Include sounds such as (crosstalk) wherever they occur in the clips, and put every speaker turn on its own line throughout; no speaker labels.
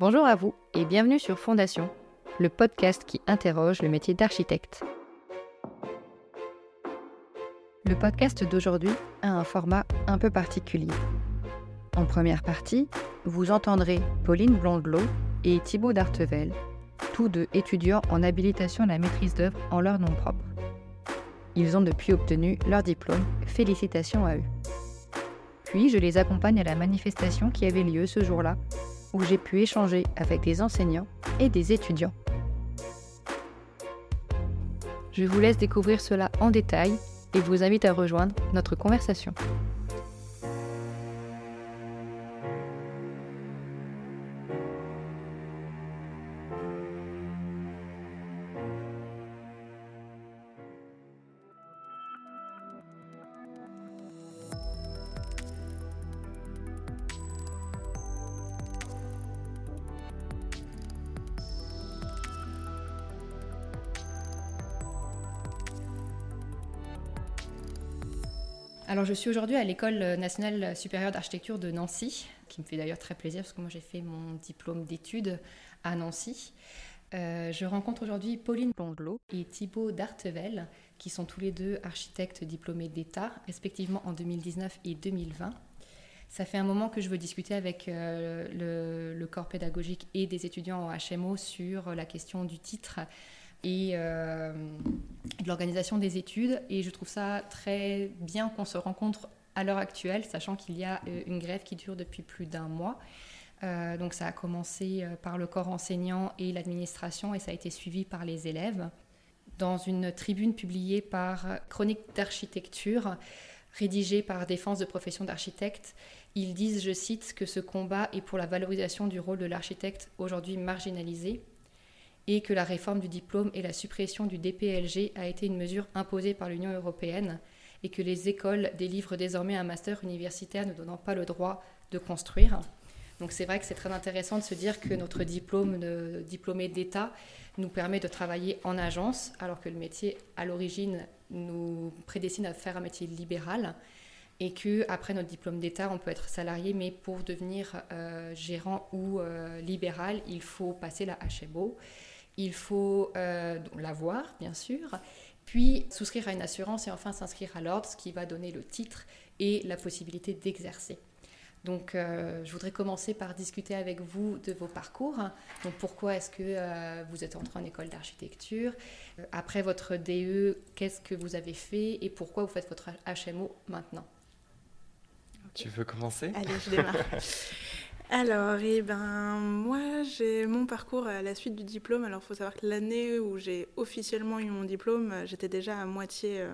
Bonjour à vous et bienvenue sur Fondation, le podcast qui interroge le métier d'architecte. Le podcast d'aujourd'hui a un format un peu particulier. En première partie, vous entendrez Pauline Blondelot et Thibaut Dartevel, tous deux étudiants en habilitation à la maîtrise d'œuvre en leur nom propre. Ils ont depuis obtenu leur diplôme, félicitations à eux. Puis je les accompagne à la manifestation qui avait lieu ce jour-là, où j'ai pu échanger avec des enseignants et des étudiants. Je vous laisse découvrir cela en détail et vous invite à rejoindre notre conversation. Je suis aujourd'hui à l'École nationale supérieure d'architecture de Nancy, qui me fait d'ailleurs très plaisir parce que moi j'ai fait mon diplôme d'études à Nancy. Euh, je rencontre aujourd'hui Pauline Blondelot et Thibaut Dartevel, qui sont tous les deux architectes diplômés d'État, respectivement en 2019 et 2020. Ça fait un moment que je veux discuter avec euh, le, le, corps pédagogique et des étudiants en HMO sur la question du titre et euh, de l'organisation des études. Et je trouve ça très bien qu'on se rencontre à l'heure actuelle, sachant qu'il y a euh, une grève qui dure depuis plus d'un mois. Euh, donc ça a commencé par le corps enseignant et l'administration et ça a été suivi par les élèves. Dans une tribune publiée par Chronique d'architecture, rédigée par Défense de profession d'architecte, ils disent, je cite, que ce combat est pour la valorisation du rôle de l'architecte aujourd'hui marginalisé et que la réforme du diplôme et la suppression du DPLG a été une mesure imposée par l'Union européenne et que les écoles délivrent désormais un master universitaire ne donnant pas le droit de construire. Donc c'est vrai que c'est très intéressant de se dire que notre diplôme de diplômé d'État nous permet de travailler en agence, alors que le métier à l'origine nous prédestine à faire un métier libéral, et que après notre diplôme d'État, on peut être salarié, mais pour devenir euh, gérant ou euh, libéral, il faut passer la HMO il faut euh, l'avoir, bien sûr, puis souscrire à une assurance et enfin s'inscrire à l'ordre, ce qui va donner le titre et la possibilité d'exercer. Donc, euh, je voudrais commencer par discuter avec vous de vos parcours. Donc, pourquoi est-ce que euh, vous êtes entré en école d'architecture? Après votre DE, qu'est-ce que vous avez fait et pourquoi vous faites votre HMO maintenant?
Tu veux commencer?
Allez, je démarre. (laughs) Alors, eh ben, moi, j'ai mon parcours à la suite du diplôme. Alors, il faut savoir que l'année où j'ai officiellement eu mon diplôme, j'étais déjà à moitié, euh,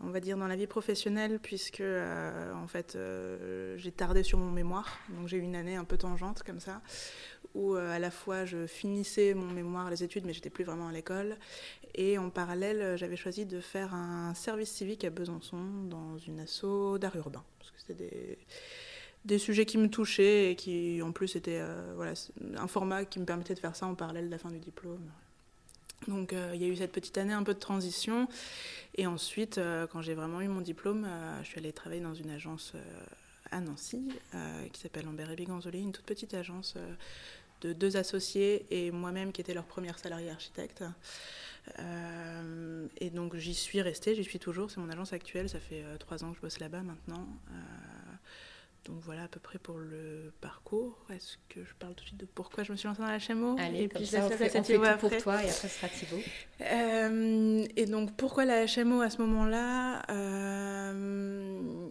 on va dire, dans la vie professionnelle, puisque, euh, en fait, euh, j'ai tardé sur mon mémoire. Donc, j'ai eu une année un peu tangente, comme ça, où à la fois je finissais mon mémoire, les études, mais j'étais plus vraiment à l'école. Et en parallèle, j'avais choisi de faire un service civique à Besançon, dans une asso d'art urbain. Parce que c'était des des sujets qui me touchaient et qui en plus étaient euh, voilà, un format qui me permettait de faire ça en parallèle de la fin du diplôme. Donc euh, il y a eu cette petite année un peu de transition et ensuite euh, quand j'ai vraiment eu mon diplôme, je suis allée travailler dans une agence à Nancy qui s'appelle Lambert et Biganzoli, une toute petite agence de deux associés et moi-même qui était leur première salarié architecte. et donc j'y suis restée, j'y suis toujours, c'est mon agence actuelle, ça fait trois ans que je bosse là-bas maintenant. Donc voilà à peu près pour le parcours. Est-ce que je parle tout de suite de pourquoi je me suis lancée dans la HMO
Allez, et puis ça, on fait, on fait tout pour toi et après ce sera Thibaut.
Euh, et donc pourquoi la HMO à ce moment-là euh,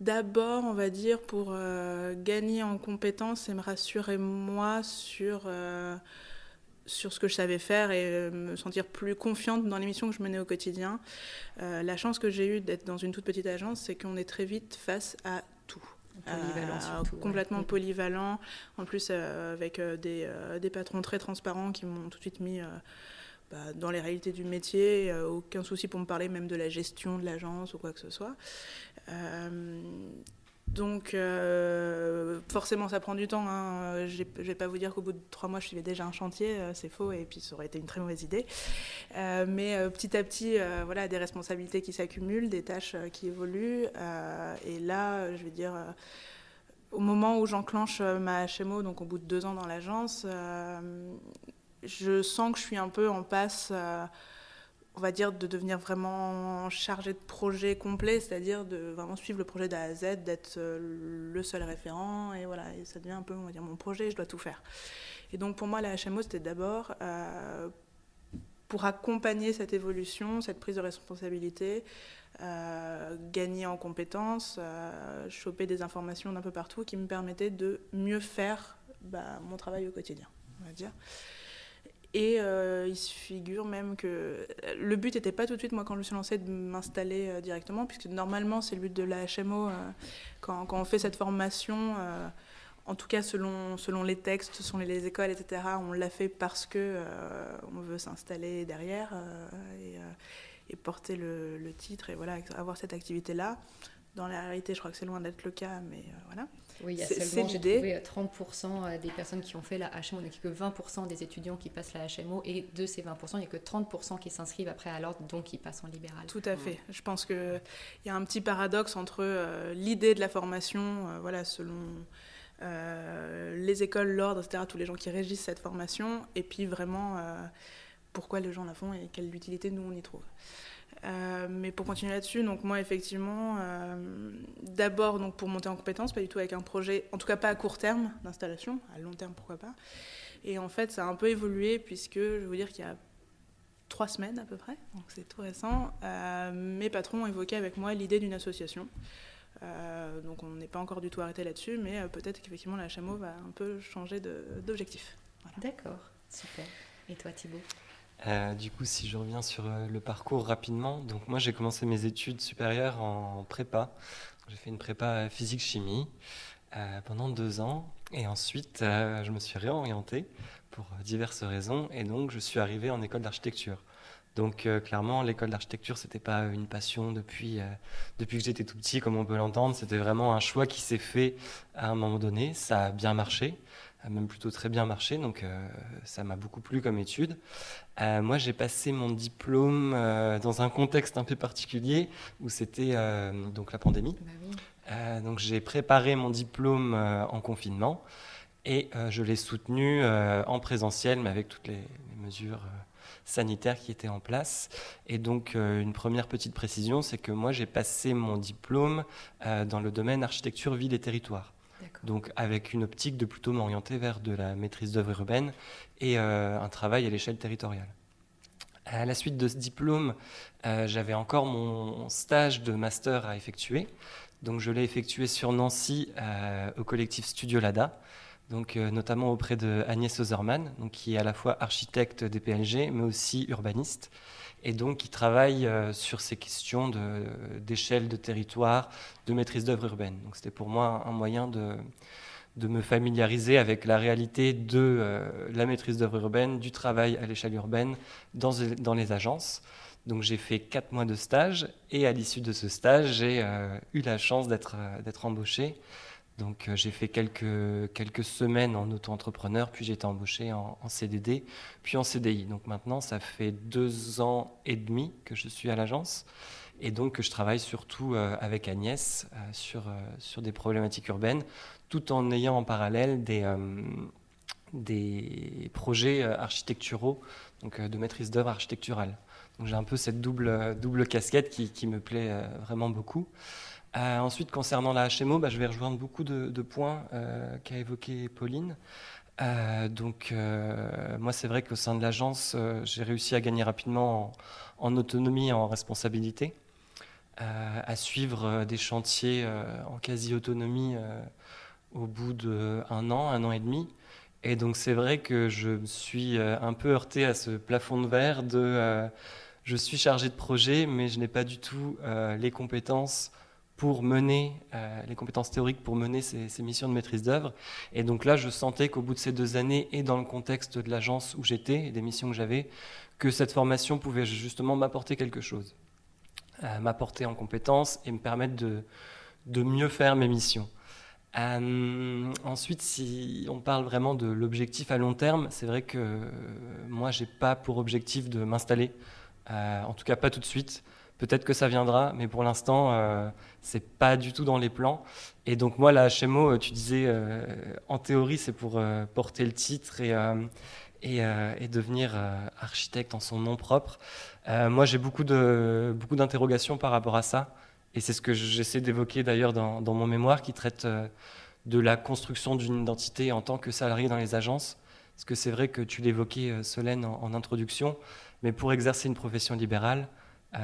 D'abord, on va dire pour euh, gagner en compétences et me rassurer moi sur sur ce que je savais faire et euh, me sentir plus confiante dans les missions que je menais au quotidien. Euh, la chance que j'ai eue d'être dans une toute petite agence, c'est qu'on est très vite face à tout.
Polyvalent
euh, complètement polyvalent. En plus, avec des, des, patrons très transparents qui m'ont tout de suite mis bah, dans les réalités du métier. aucun souci pour me parler même de la gestion de l'agence ou quoi que ce soit. Donc, euh, forcément, ça prend du temps. Hein. Je ne vais pas vous dire qu'au bout de trois mois, je suivais déjà un chantier, euh, c'est faux, et puis ça aurait été une très mauvaise idée. Euh, mais petit à petit, voilà, des responsabilités qui s'accumulent, des tâches qui évoluent. et là, je vais dire, au moment où j'enclenche ma HMO, donc au bout de deux ans dans l'agence, je sens que je suis un peu en passe on va dire, de devenir vraiment chargé de projet complet, c'est-à-dire de vraiment suivre le projet d'A à Z, d'être euh, le seul référent, et voilà, ça devient un peu, on va dire, mon projet, je dois tout faire. Et donc pour moi, la HMO, c'était d'abord euh, pour accompagner cette évolution, cette prise de responsabilité, euh, gagner en compétences, choper des informations d'un peu partout qui me permettaient de mieux faire bah, mon travail au quotidien, on va dire. Et euh, il se figure même que le but n'était pas tout de suite, moi, quand je me suis lancée, de m'installer euh, directement, puisque normalement, c'est le but de la HMO, euh, quand, on fait cette formation, en tout cas selon, selon les textes, selon les écoles, etc., on l'a fait parce que on veut s'installer derrière et, et, porter le, le, titre et voilà, avoir cette activité-là. Dans la réalité, je crois que c'est loin d'être le cas, mais voilà.
Oui, il y a seulement, j'ai trouvé 30% euh, euh, des personnes qui ont fait la HMO, donc il n'y a que 20% des étudiants qui passent la HMO, et de ces 20%, il n'y a que 30% qui s'inscrivent après à l'ordre, donc qui passent en libéral.
Tout à fait. Je pense qu'il y a un petit paradoxe entre euh, l'idée de la formation, voilà, selon les écoles, l'ordre, etc., tous les gens qui régissent cette formation, et puis vraiment pourquoi les gens la font et quelle utilité nous on y trouve. Euh, mais pour continuer là-dessus, donc moi effectivement, euh, d'abord donc pour monter en compétence, pas du tout avec un projet, en tout cas pas à court terme d'installation, à long terme pourquoi pas. Et en fait, ça a un peu évolué puisque je vais vous dire qu'il y a trois semaines à peu près, donc c'est tout récent, euh, mes patrons ont évoqué avec moi l'idée d'une association. donc on n'est pas encore du tout arrêté là-dessus, mais peut-être qu'effectivement la HMO va un peu changer d'objectif.
D'accord, super. Et toi Thibault
euh, du coup, si je reviens sur euh, le parcours rapidement, donc moi j'ai commencé mes études supérieures en prépa. J'ai fait une prépa physique-chimie euh, pendant deux ans et ensuite je me suis réorienté pour diverses raisons et donc je suis arrivé en école d'architecture. Donc clairement, l'école d'architecture, c'était pas une passion depuis, depuis que j'étais tout petit, comme on peut l'entendre. C'était vraiment un choix qui s'est fait à un moment donné. Ça a bien marché a même plutôt très bien marché, donc euh, ça m'a beaucoup plu comme étude. Euh, moi, j'ai passé mon diplôme euh, dans un contexte un peu particulier où c'était donc la pandémie. Bah donc j'ai préparé mon diplôme en confinement et je l'ai soutenu en présentiel, mais avec toutes les, les mesures sanitaires qui étaient en place. Et donc, une première petite précision, c'est que moi, j'ai passé mon diplôme dans le domaine architecture, ville et territoire donc avec une optique de plutôt m'orienter vers de la maîtrise d'œuvre urbaine et euh, un travail à l'échelle territoriale. À la suite de ce diplôme, euh, j'avais encore mon stage de master à effectuer. Donc je l'ai effectué sur Nancy euh, au collectif Studio Lada, donc notamment auprès de Agnès Oserman, donc qui est à la fois architecte des PLG mais aussi urbaniste et donc qui travaille euh, sur ces questions d'échelle de, territoire, de maîtrise d'œuvre urbaine. Donc c'était pour moi un, moyen de, de, me familiariser avec la réalité de euh, la maîtrise d'œuvre urbaine, du travail à l'échelle urbaine dans, dans, les agences. Donc j'ai fait quatre mois de stage et à l'issue de ce stage, j'ai euh, eu la chance d'être embauché donc euh, j'ai fait quelques, quelques semaines en auto-entrepreneur, puis j'ai été embauché en, CDD, puis en CDI. Donc maintenant, ça fait deux ans et demi que je suis à l'agence et donc que je travaille surtout euh, avec Agnès euh, sur, sur des problématiques urbaines, tout en ayant en parallèle des, des projets architecturaux, donc de maîtrise d'œuvre architecturale. Donc j'ai un peu cette double, double casquette qui, qui me plaît vraiment beaucoup. Euh, ensuite, concernant la HMO, bah, je vais rejoindre beaucoup de, points euh, qu'a évoqué Pauline. Euh, donc, moi, c'est vrai qu'au sein de l'agence, j'ai réussi à gagner rapidement en, autonomie et en responsabilité, à suivre des chantiers en quasi-autonomie au bout d'un an, un an et demi. Et donc, c'est vrai que je me suis un peu heurté à ce plafond de verre de je suis chargé de projet, mais je n'ai pas du tout les compétences pour mener euh, les compétences théoriques pour mener ces, missions de maîtrise d'œuvre. Et donc là, je sentais qu'au bout de ces deux années et dans le contexte de l'agence où j'étais et des missions que j'avais, que cette formation pouvait justement m'apporter quelque chose, euh, m'apporter en compétences et me permettre de, mieux faire mes missions. Euh, ensuite, si on parle vraiment de l'objectif à long terme, c'est vrai que moi, j'ai pas pour objectif de m'installer, en tout cas pas tout de suite Peut-être que ça viendra, mais pour l'instant, euh, c'est pas du tout dans les plans. Et donc moi, la HMO, euh, tu disais, euh, en théorie, c'est pour euh, porter le titre et, devenir architecte en son nom propre. Moi, j'ai beaucoup de beaucoup d'interrogations par rapport à ça, et c'est ce que j'essaie d'évoquer d'ailleurs dans, mon mémoire, qui traite de la construction d'une identité en tant que salarié dans les agences. Parce que c'est vrai que tu l'évoquais, Solène, en, introduction, mais pour exercer une profession libérale,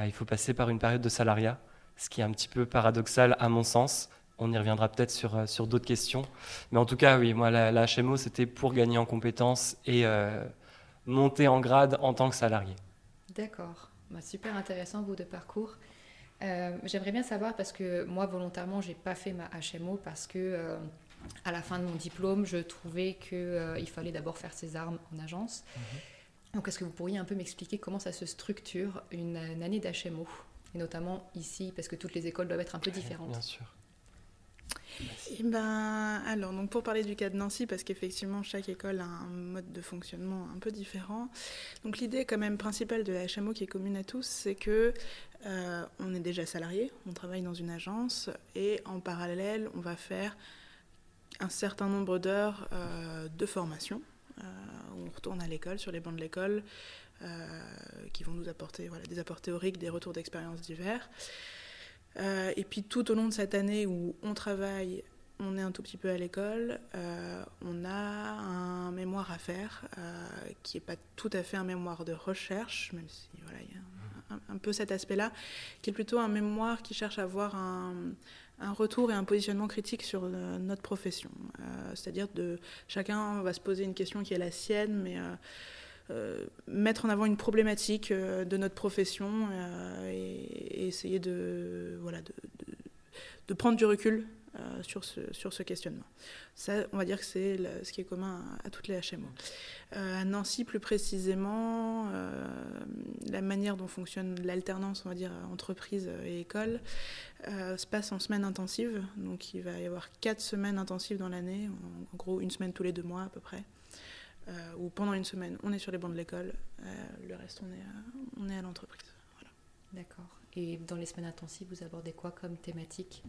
il faut passer par une période de salariat, ce qui est un petit peu paradoxal à mon sens. On y reviendra peut-être sur, euh, sur d'autres questions. Mais en tout cas, oui, moi, la, la HMO, c'était pour gagner en compétences et euh, monter en grade en tant que salarié.
D'accord. Bah, super intéressant, vos deux parcours. Euh, J'aimerais bien savoir, parce que moi, volontairement, j'ai pas fait ma HMO parce que, euh, à la fin de mon diplôme, je trouvais qu'il fallait d'abord faire ses armes en agence. Donc, est-ce que vous pourriez un peu m'expliquer comment ça se structure une, une année d'HMO Et notamment ici, parce que toutes les écoles doivent être un peu différentes.
Bien sûr.
Eh ben, alors, donc pour parler du cas de Nancy, parce qu'effectivement, chaque école a un mode de fonctionnement un peu différent. Donc, l'idée, quand même, principale de la HMO qui est commune à tous, c'est que euh, on est déjà salarié, on travaille dans une agence, et en parallèle, on va faire un certain nombre d'heures euh, de formation. Euh, on retourne à l'école, sur les bancs de l'école, euh, qui vont nous apporter voilà, des apports théoriques, des retours d'expériences divers. Euh, et puis tout au long de cette année où on travaille, on est un tout petit peu à l'école, on a un mémoire à faire qui n'est pas tout à fait un mémoire de recherche, même si voilà, il y a un, peu cet aspect-là, qui est plutôt un mémoire qui cherche à avoir un, retour et un positionnement critique sur euh, notre profession. Euh, C'est-à-dire de chacun va se poser une question qui est la sienne, mais euh, mettre en avant une problématique de notre profession et, essayer de, voilà, de prendre du recul euh, sur, ce, sur ce questionnement. Ça, on va dire que c'est ce qui est commun à, toutes les HMO. Euh, à Nancy, plus précisément, euh, la manière dont fonctionne l'alternance, on va dire, entreprise et école, se passe en semaine intensive. Donc il va y avoir quatre semaines intensives dans l'année, en, gros une semaine tous les deux mois à peu près. Où pendant une semaine, on est sur les bancs de l'école, le reste, on est à, on est à l'entreprise. Voilà.
D'accord. Et dans les semaines intensives, vous abordez quoi comme thématique?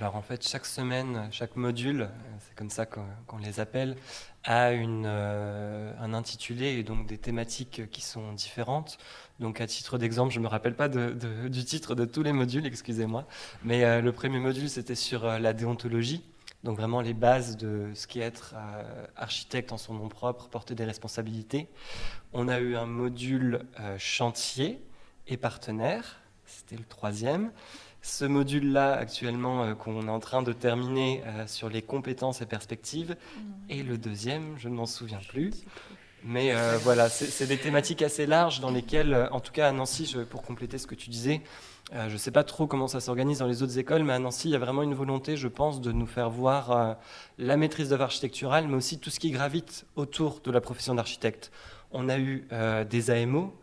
Alors en fait, chaque semaine, chaque module, c'est comme ça qu'on qu les appelle, a euh, un intitulé et donc des thématiques qui sont différentes. Donc à titre d'exemple, je ne me rappelle pas du titre de tous les modules, excusez-moi, mais euh, le premier module, c'était sur euh, la déontologie. Donc vraiment les bases de ce qu'est être euh, architecte en son nom propre, porter des responsabilités. On a eu un module euh, chantier et partenaire, c'était le troisième. Ce module-là, actuellement, euh, qu'on est en train de terminer euh, sur les compétences et perspectives, mmh. et le deuxième, je ne m'en souviens plus. Mais euh, voilà, c'est des thématiques assez larges dans lesquelles, en tout cas à Nancy, je, pour compléter ce que tu disais, je ne sais pas trop comment ça s'organise dans les autres écoles, mais à Nancy, il y a vraiment une volonté, je pense, de nous faire voir la maîtrise d'œuvre architecturale, mais aussi tout ce qui gravite autour de la profession d'architecte. On a eu des AMO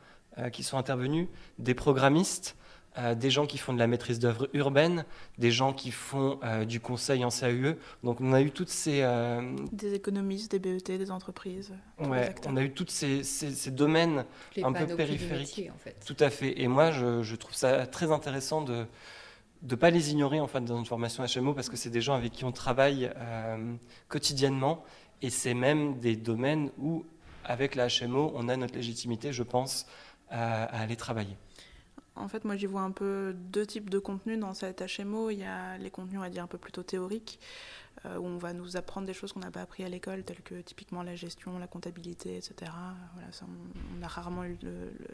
qui sont intervenus, des programmistes, euh, des gens qui font de la maîtrise d'œuvre urbaine, des gens qui font euh, du conseil en CAUE. Donc on a eu toutes ces... Euh...
Des économistes, des BET, des entreprises.
Ouais, on a eu tous ces, ces, ces, domaines
Les
un peu périphériques.
Métier, en fait.
Tout à fait. Et moi, je, je trouve ça très intéressant de ne pas les ignorer en fait, dans une formation HMO parce que c'est des gens avec qui on travaille euh, quotidiennement et c'est même des domaines où, avec la HMO, on a notre légitimité, je pense, à aller travailler.
En fait, moi, j'y vois un peu deux types de contenus dans cette HMO. Il y a les contenus, on va dire, un peu plutôt théoriques, euh, où on va nous apprendre des choses qu'on n'a pas appris à l'école, telles que typiquement la gestion, la comptabilité, etc. Voilà, ça, on, a rarement eu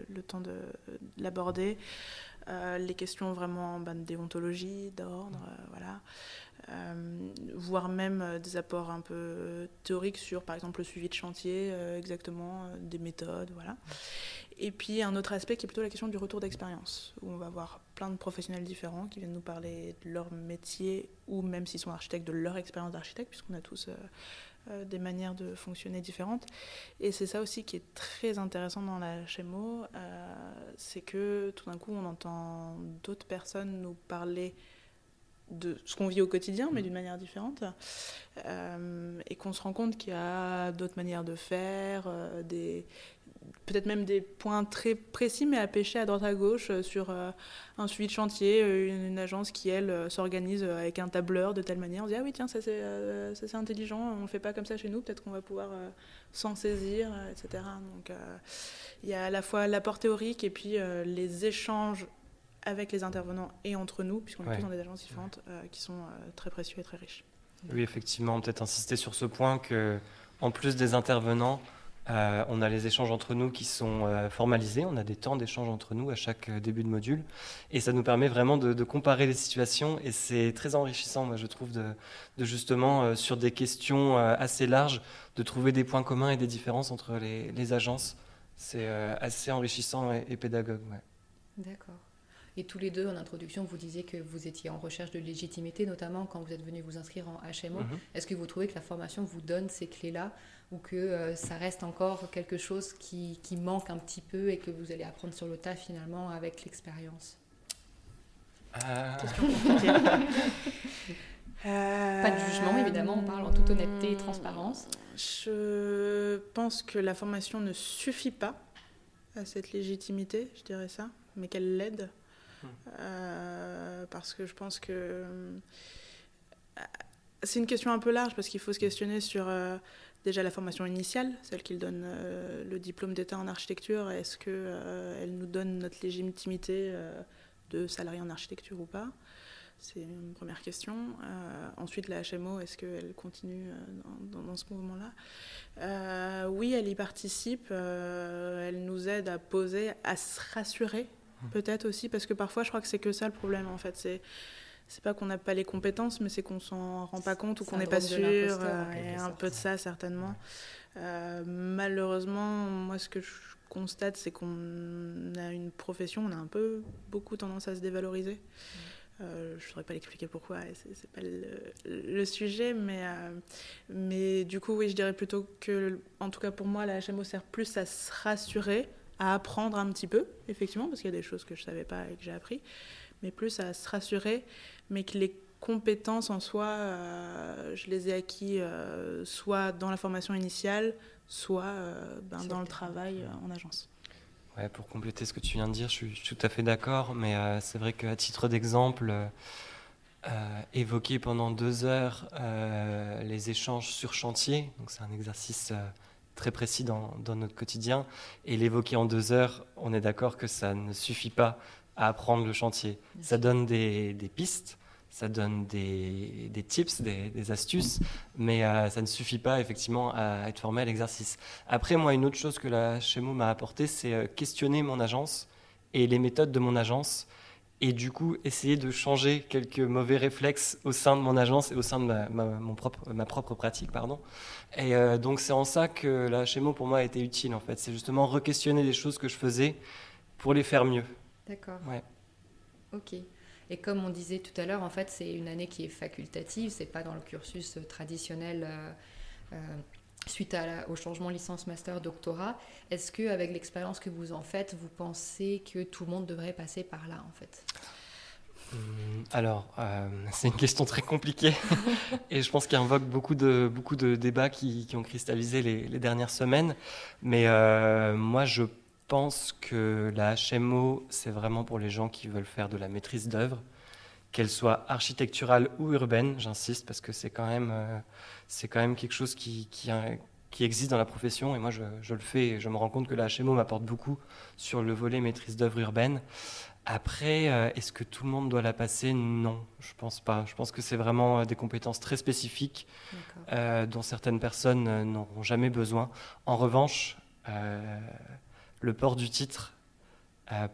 le, temps de, de l'aborder. Euh, les questions vraiment ben, de déontologie, d'ordre, euh, voilà. Voire même des apports un peu théoriques sur, par exemple, le suivi de chantier, exactement, des méthodes, voilà. Et puis un autre aspect qui est plutôt la question du retour d'expérience, où on va avoir plein de professionnels différents qui viennent nous parler de leur métier, ou même s'ils sont architectes, de leur expérience d'architecte, puisqu'on a tous euh, euh, des manières de fonctionner différentes. Et c'est ça aussi qui est très intéressant dans la HMO, euh, c'est que tout d'un coup on entend d'autres personnes nous parler de ce qu'on vit au quotidien, mais d'une manière différente, euh, et qu'on se rend compte qu'il y a d'autres manières de faire, euh, des peut-être même des points très précis, mais à pêcher à droite à gauche euh, sur euh, un suivi de chantier, euh, une, agence qui, elle, s'organise avec un tableur de telle manière. On se dit, ah oui, tiens, ça c'est intelligent, on ne le fait pas comme ça chez nous, peut-être qu'on va pouvoir s'en saisir, etc. Donc il y a à la fois l'apport théorique et puis les échanges avec les intervenants et entre nous, puisqu'on est tous dans des agences différentes, qui sont très précieux et très riches.
Oui, effectivement, peut-être insister sur ce point que, en plus des intervenants, euh, on a les échanges entre nous qui sont euh, formalisés, on a des temps d'échange entre nous à chaque euh, début de module, et ça nous permet vraiment de, comparer les situations, et c'est très enrichissant, moi je trouve, de, justement, sur des questions assez larges, de trouver des points communs et des différences entre les, agences. C'est assez enrichissant et, pédagogue.
D'accord. Et tous les deux, en introduction, vous disiez que vous étiez en recherche de légitimité, notamment quand vous êtes venu vous inscrire en HMO. Est-ce que vous trouvez que la formation vous donne ces clés-là ou que euh, ça reste encore quelque chose qui, qui, manque un petit peu et que vous allez apprendre sur le tas finalement avec l'expérience? (laughs)
Euh...
Pas de jugement, évidemment, on parle en toute honnêteté et transparence.
Je pense que la formation ne suffit pas à cette légitimité, je dirais ça, mais qu'elle l'aide. Euh, parce que je pense que euh, c'est une question un peu large parce qu'il faut se questionner sur euh, déjà la formation initiale, celle qui donne le diplôme d'État en architecture. Est-ce qu'elle elle nous donne notre légitimité de salarié en architecture ou pas? C'est une première question. ensuite, la HMO, est-ce qu'elle continue dans, dans, ce mouvement-là? Oui, elle y participe. elle nous aide à poser, à se rassurer peut-être aussi, parce que parfois je crois que c'est que ça le problème en fait. C'est c'est pas qu'on n'a pas les compétences, mais c'est qu'on s'en rend pas compte ou qu'on n'est pas sûr. Euh, et un peu de ça certainement. Euh, malheureusement, moi ce que je constate, c'est qu'on a une profession, on a un peu beaucoup tendance à se dévaloriser. Euh, je ne saurais pas l'expliquer pourquoi, c'est pas le, le, sujet, mais, mais du coup, oui, je dirais plutôt que, en tout cas pour moi, la HMO sert plus à se rassurer à apprendre un petit peu, effectivement, parce qu'il y a des choses que je ne savais pas et que j'ai appris, mais plus à se rassurer, mais que les compétences en soi, euh, je les ai acquis euh, soit dans la formation initiale, soit euh, ben, dans le travail en agence.
Ouais, pour compléter ce que tu viens de dire, je suis, tout à fait d'accord, mais c'est vrai qu'à titre d'exemple, évoquer pendant deux heures les échanges sur chantier, donc c'est un exercice très précis dans, notre quotidien. Et l'évoquer en deux heures, on est d'accord que ça ne suffit pas à apprendre le chantier. Ça donne des, pistes, ça donne des, tips, des, astuces, mais euh, ça ne suffit pas effectivement à être formé à l'exercice. Après, moi, une autre chose que la Chemo m'a apporté, c'est euh, questionner mon agence et les méthodes de mon agence et du coup essayer de changer quelques mauvais réflexes au sein de mon agence et au sein de ma, mon propre, ma propre pratique. Pardon. Et euh, donc c'est en ça que la HMO pour moi a été utile en fait. C'est justement re-questionner les choses que je faisais pour les faire mieux.
D'accord.
Ouais.
Ok. Et comme on disait tout à l'heure, en fait, c'est une année qui est facultative, c'est pas dans le cursus traditionnel euh, euh, suite au changement licence, master, doctorat. Est-ce que avec l'expérience que vous en faites, vous pensez que tout le monde devrait passer par là, en fait?
Hum, alors, euh, (laughs) c'est une question très compliquée (laughs) et je pense qu'il invoque beaucoup de, beaucoup de débats qui, ont cristallisé les, dernières semaines. Mais euh, moi, je pense que la HMO, c'est vraiment pour les gens qui veulent faire de la maîtrise d'œuvre, qu'elle soit architecturale ou urbaine, j'insiste, parce que c'est quand même... Euh, c'est quand même quelque chose qui, qui, existe dans la profession. Et moi, je, le fais et je me rends compte que la HMO m'apporte beaucoup sur le volet maîtrise d'œuvre urbaine. Après, euh, est-ce que tout le monde doit la passer? Non, je pense pas. Je pense que c'est vraiment euh, des compétences très spécifiques euh, dont certaines personnes n'auront jamais besoin. En revanche, le port du titre,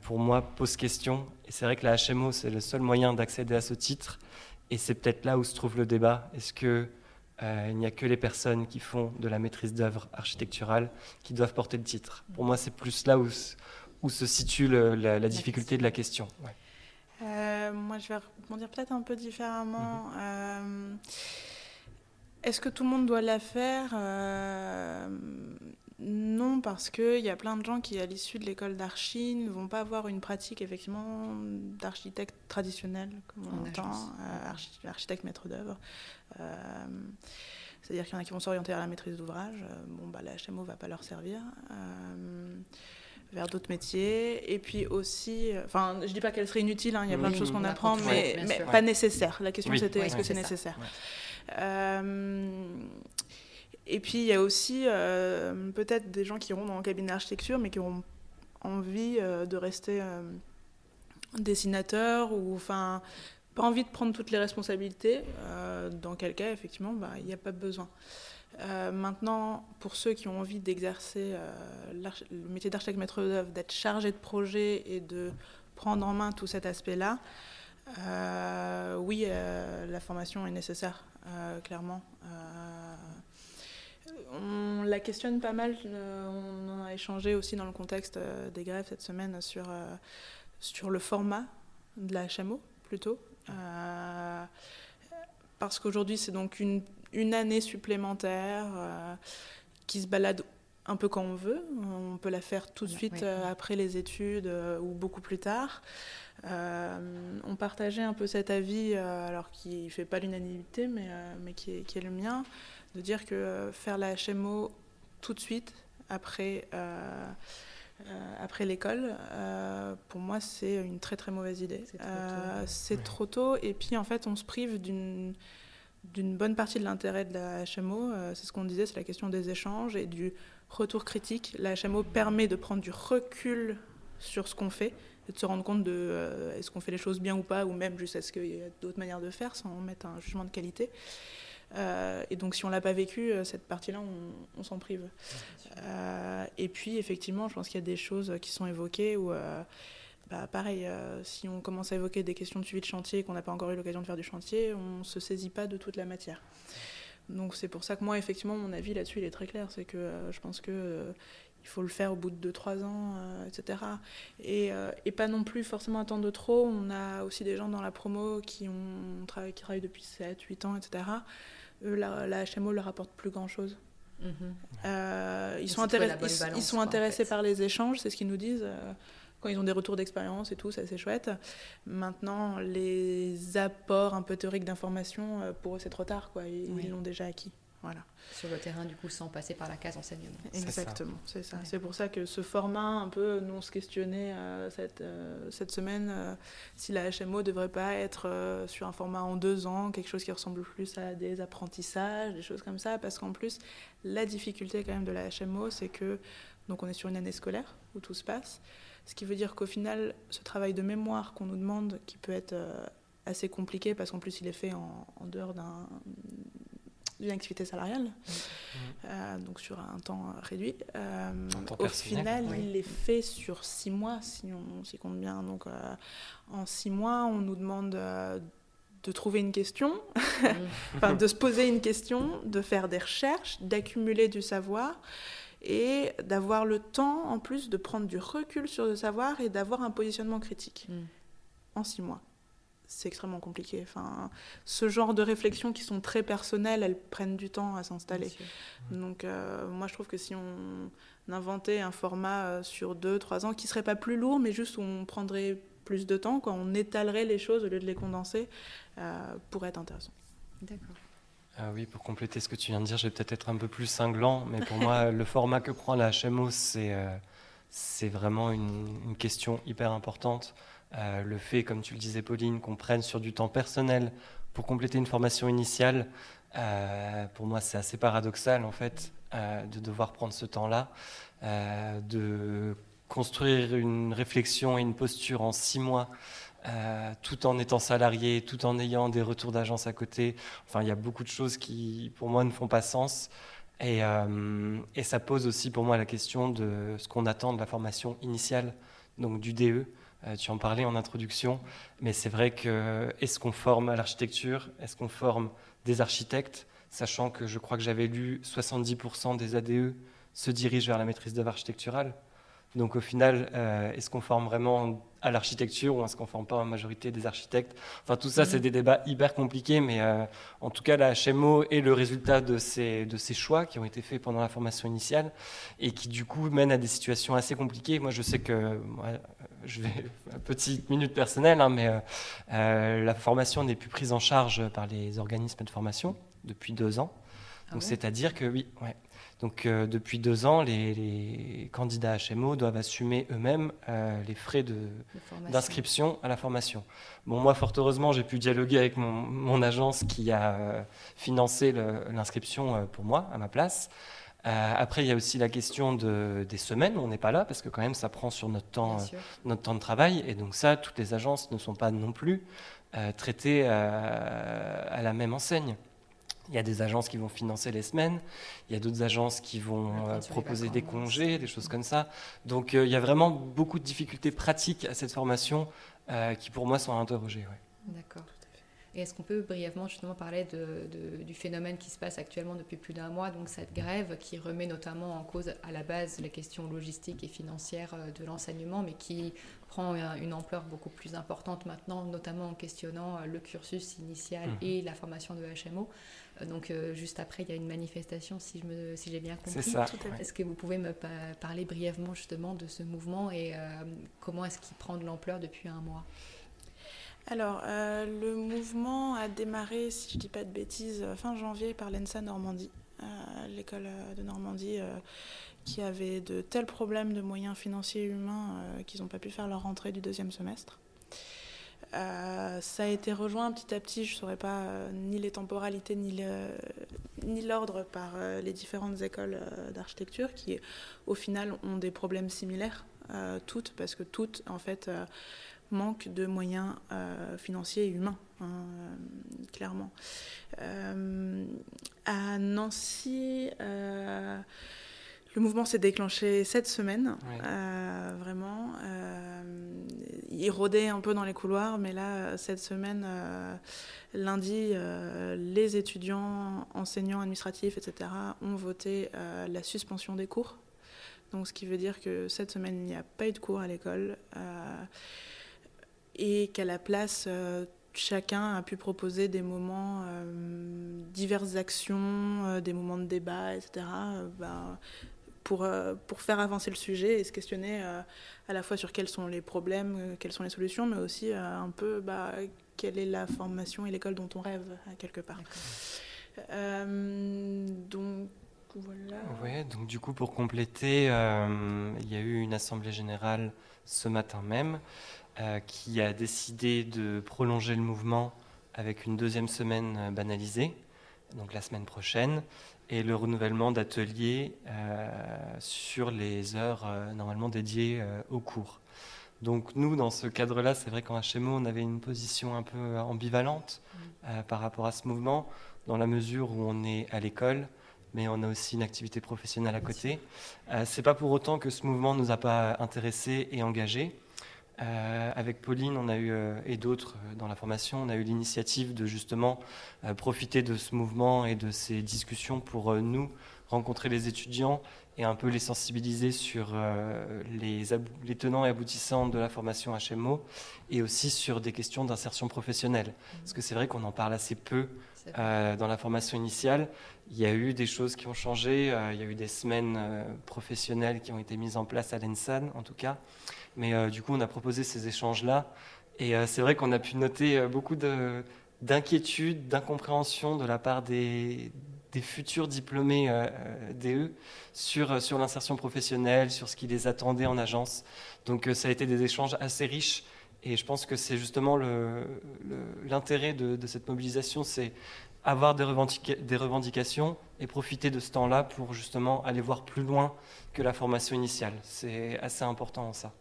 pour moi, pose question. Et c'est vrai que la HMO, c'est le seul moyen d'accéder à ce titre. Et c'est peut-être là où se trouve le débat. Est-ce que euh, il n'y a que les personnes qui font de la maîtrise d'œuvre architecturale qui doivent porter le titre? Pour moi, c'est plus là où, où se situe la, difficulté de la question.
Euh, moi, je vais rebondir peut-être un peu différemment. Mhm. Euh, est-ce que tout le monde doit la faire? Non, parce qu'il y a plein de gens qui, à l'issue de l'école d'archi, ne vont pas avoir une pratique effectivement d'architecte traditionnel, comme on entend, architecte maître d'œuvre. C'est-à-dire qu'il y en a qui vont s'orienter vers la maîtrise d'ouvrage. bon, bah, la HMO va pas leur servir vers d'autres métiers. Et puis aussi, enfin, je dis pas qu'elle serait inutile, hein, il y a plein de choses qu'on apprend, mais, mais pas nécessaire. La question c'était est-ce que c'est nécessaire euh, Et puis il y a aussi euh, peut-être des gens qui iront dans le cabinet d'architecture, mais qui auront envie euh, de rester dessinateur ou enfin pas envie de prendre toutes les responsabilités. dans quel cas, effectivement, bah, il n'y a pas besoin. Euh, maintenant, pour ceux qui ont envie d'exercer euh, le métier d'architecte maître d'œuvre, d'être chargé de projet et de prendre en main tout cet aspect-là, euh, oui, la formation est nécessaire, clairement. On la questionne pas mal, on en a échangé aussi dans le contexte des grèves cette semaine sur, sur le format de la HMO, plutôt. parce qu'aujourd'hui, c'est donc une une année supplémentaire euh, qui se balade un peu quand on veut. On peut la faire tout de suite euh, après les études euh, ou beaucoup plus tard. on partageait un peu cet avis, alors qui ne fait pas l'unanimité, mais, mais qui, est, qui, est, le mien, de dire que faire la HMO tout de suite après, après l'école, pour moi, c'est une très très mauvaise idée. C'est trop, trop, tôt. Et puis, en fait, on se prive d'une d'une bonne partie de l'intérêt de la HMO. Euh, c'est ce qu'on disait, c'est la question des échanges et du retour critique. La HMO permet de prendre du recul sur ce qu'on fait et de se rendre compte de euh, est-ce qu'on fait les choses bien ou pas, ou même juste est-ce qu'il y a d'autres manières de faire sans mettre un jugement de qualité. Euh, et donc si on l'a pas vécu, cette partie-là, on, s'en prive. et puis effectivement, je pense qu'il y a des choses qui sont évoquées où bah, pareil, euh, si on commence à évoquer des questions de suivi de chantier et qu'on n'a pas encore eu l'occasion de faire du chantier, on ne se saisit pas de toute la matière. Donc c'est pour ça que moi, effectivement, mon avis là-dessus, il est très clair. C'est que euh, je pense que euh, il faut le faire au bout de 2-3 ans, etc. Et, et, pas non plus forcément attendre trop. On a aussi des gens dans la promo qui, ont, qui travaillent depuis 7-8 ans, etc. Eux, la, la, HMO leur apporte plus grand-chose. Mm-hmm. ils, sont ils, sont intéressés par les échanges, c'est ce qu'ils nous disent quand ils ont des retours d'expérience et tout, ça c'est chouette. Maintenant, les apports un peu théoriques d'information, euh, pour eux c'est trop tard, quoi. Ils l'ont déjà acquis. Voilà.
Sur le terrain, du coup, sans passer par la case enseignement.
Exactement, c'est ça. C'est pour ça que ce format, un peu, nous on se questionnait euh, cette, euh, cette semaine si la HMO devrait pas être sur un format en deux ans, quelque chose qui ressemble plus à des apprentissages, des choses comme ça, parce qu'en plus, la difficulté quand même de la HMO, c'est que donc on est sur une année scolaire où tout se passe. Ce qui veut dire qu'au final, ce travail de mémoire qu'on nous demande, qui peut être euh, assez compliqué parce qu'en plus il est fait en, dehors d'une activité salariale, mmh. euh, donc sur un temps réduit. Euh, au final, il est fait sur six mois, si on s'y compte bien. Donc en six mois, on nous demande de trouver une question, mmh. (laughs) enfin, de se poser une question, de faire des recherches, d'accumuler du savoir et d'avoir le temps en plus de prendre du recul sur le savoir et d'avoir un positionnement critique mm. en six mois. C'est extrêmement compliqué. Enfin, ce genre de réflexions qui sont très personnelles, elles prennent du temps à s'installer. Donc, euh, moi, je trouve que si on inventait un format euh, sur deux, trois ans qui serait pas plus lourd, mais juste où on prendrait plus de temps, quand on étalerait les choses au lieu de les condenser, euh, pourrait être intéressant.
D'accord.
Ah oui, pour compléter ce que tu viens de dire, je vais peut-être être un peu plus cinglant, mais pour moi, (laughs) le format que prend la HMO, c'est euh, c'est vraiment une, question hyper importante. Euh, le fait, comme tu le disais, Pauline, qu'on prenne sur du temps personnel pour compléter une formation initiale, euh, pour moi, c'est assez paradoxal, en fait, de devoir prendre ce temps-là, de construire une réflexion et une posture en six mois. Euh, tout en étant salarié, tout en ayant des retours d'agence à côté. Enfin, il y a beaucoup de choses qui, pour moi, ne font pas sens. Et, euh, et ça pose aussi pour moi la question de ce qu'on attend de la formation initiale, donc du DE. Euh, tu en parlais en introduction, mais c'est vrai que est-ce qu'on forme à l'architecture? Est-ce qu'on forme des architectes? Sachant que je crois que j'avais lu 70% des ADE se dirigent vers la maîtrise d'œuvre architecturale. Donc au final, est-ce qu'on forme vraiment à l'architecture ou est-ce qu'on ne forme pas en majorité des architectes? Enfin, tout ça, c'est mm. des débats hyper compliqués, mais euh, en tout cas, la HMO est le résultat de ces, de ces choix qui ont été faits pendant la formation initiale et qui, du coup, mènent à des situations assez compliquées. Moi, je sais que, je vais, (laughs) petite minute personnelle, hein, mais euh, euh, la formation n'est plus prise en charge par les organismes de formation depuis deux ans. Ah Donc c'est-à-dire que oui, ouais. Donc depuis deux ans, les, candidats HMO doivent assumer eux-mêmes les frais d'inscription à la formation. Bon, moi, fort heureusement, j'ai pu dialoguer avec mon, mon agence qui a financé l'inscription pour moi, à ma place. Euh, après, il y a aussi la question de, des semaines où on n'est pas là, parce que quand même, ça prend sur notre temps, euh, notre temps de travail. Et donc ça, toutes les agences ne sont pas non plus euh, traitées à la même enseigne. Il y a des agences qui vont financer les semaines, il y a d'autres agences qui vont proposer des congés, des choses comme ça. Donc il y a vraiment beaucoup de difficultés pratiques à cette formation qui pour moi sont à interroger.
D'accord. Et est-ce qu'on peut brièvement justement parler de, du phénomène qui se passe actuellement depuis plus d'un mois, donc cette grève qui remet notamment en cause à la base les questions logistiques et financières euh, de l'enseignement, mais qui prend une ampleur beaucoup plus importante maintenant, notamment en questionnant euh, le cursus initial mmh. et la formation de HMO. Euh, donc juste après, il y a une manifestation, si, je me, si j'ai bien compris.
C'est ça.
Est-ce que vous pouvez me parler brièvement justement de ce mouvement et comment est-ce qu'il prend de l'ampleur depuis un mois?
Alors, euh, le mouvement a démarré, si je ne dis pas de bêtises, fin janvier par l'ENSA Normandie, euh, l'école euh, de Normandie, qui avait de tels problèmes de moyens financiers et humains qu'ils n'ont pas pu faire leur rentrée du deuxième semestre. ça a été rejoint petit à petit, je ne saurais pas ni les temporalités ni l'ordre par les différentes écoles d'architecture qui, au final, ont des problèmes similaires, toutes, parce que toutes, en fait, manque de moyens euh, financiers et humains, hein, euh, clairement. Euh, à Nancy, le mouvement s'est déclenché cette semaine, vraiment. il rôdait un peu dans les couloirs, mais là, cette semaine, lundi, les étudiants, enseignants, administratifs, etc., ont voté la suspension des cours. Donc, ce qui veut dire que cette semaine, il n'y a pas eu de cours à l'école et qu'à la place, euh, chacun a pu proposer des moments, euh, diverses actions, euh, des moments de débat, etc., bah, pour, pour faire avancer le sujet et se questionner à la fois sur quels sont les problèmes, quelles sont les solutions, mais aussi un peu bah, quelle est la formation et l'école dont on rêve, quelque part. donc, voilà.
Ouais, donc du coup, pour compléter, il y a eu une assemblée générale ce matin même. Euh, qui a décidé de prolonger le mouvement avec une deuxième semaine euh, banalisée, donc la semaine prochaine, et le renouvellement d'ateliers euh, sur les heures normalement dédiées aux cours. Donc nous, dans ce cadre-là, c'est vrai qu'en HMO, on avait une position un peu ambivalente mmh. par rapport à ce mouvement, dans la mesure où on est à l'école, mais on a aussi une activité professionnelle à côté. Euh, c'est pas pour autant que ce mouvement nous a pas intéressés et engagés. Euh, avec Pauline, on a eu euh, et d'autres euh, dans la formation, on a eu l'initiative de justement profiter de ce mouvement et de ces discussions pour nous rencontrer les étudiants et un peu les sensibiliser sur les, les, tenants et aboutissants de la formation HMO et aussi sur des questions d'insertion professionnelle. Parce que c'est vrai qu'on en parle assez peu dans la formation initiale. Il y a eu des choses qui ont changé, il y a eu des semaines professionnelles qui ont été mises en place à l'ENSAN en tout cas. Mais euh, du coup, on a proposé ces échanges-là. Et euh, c'est vrai qu'on a pu noter euh, beaucoup d'inquiétudes, d'incompréhension de la part des, futurs diplômés DE sur, sur l'insertion professionnelle, sur ce qui les attendait en agence. Donc ça a été des échanges assez riches. Et je pense que c'est justement l'intérêt de, de, cette mobilisation, c'est avoir des, des, revendications et profiter de ce temps-là pour justement aller voir plus loin que la formation initiale. C'est assez important ça.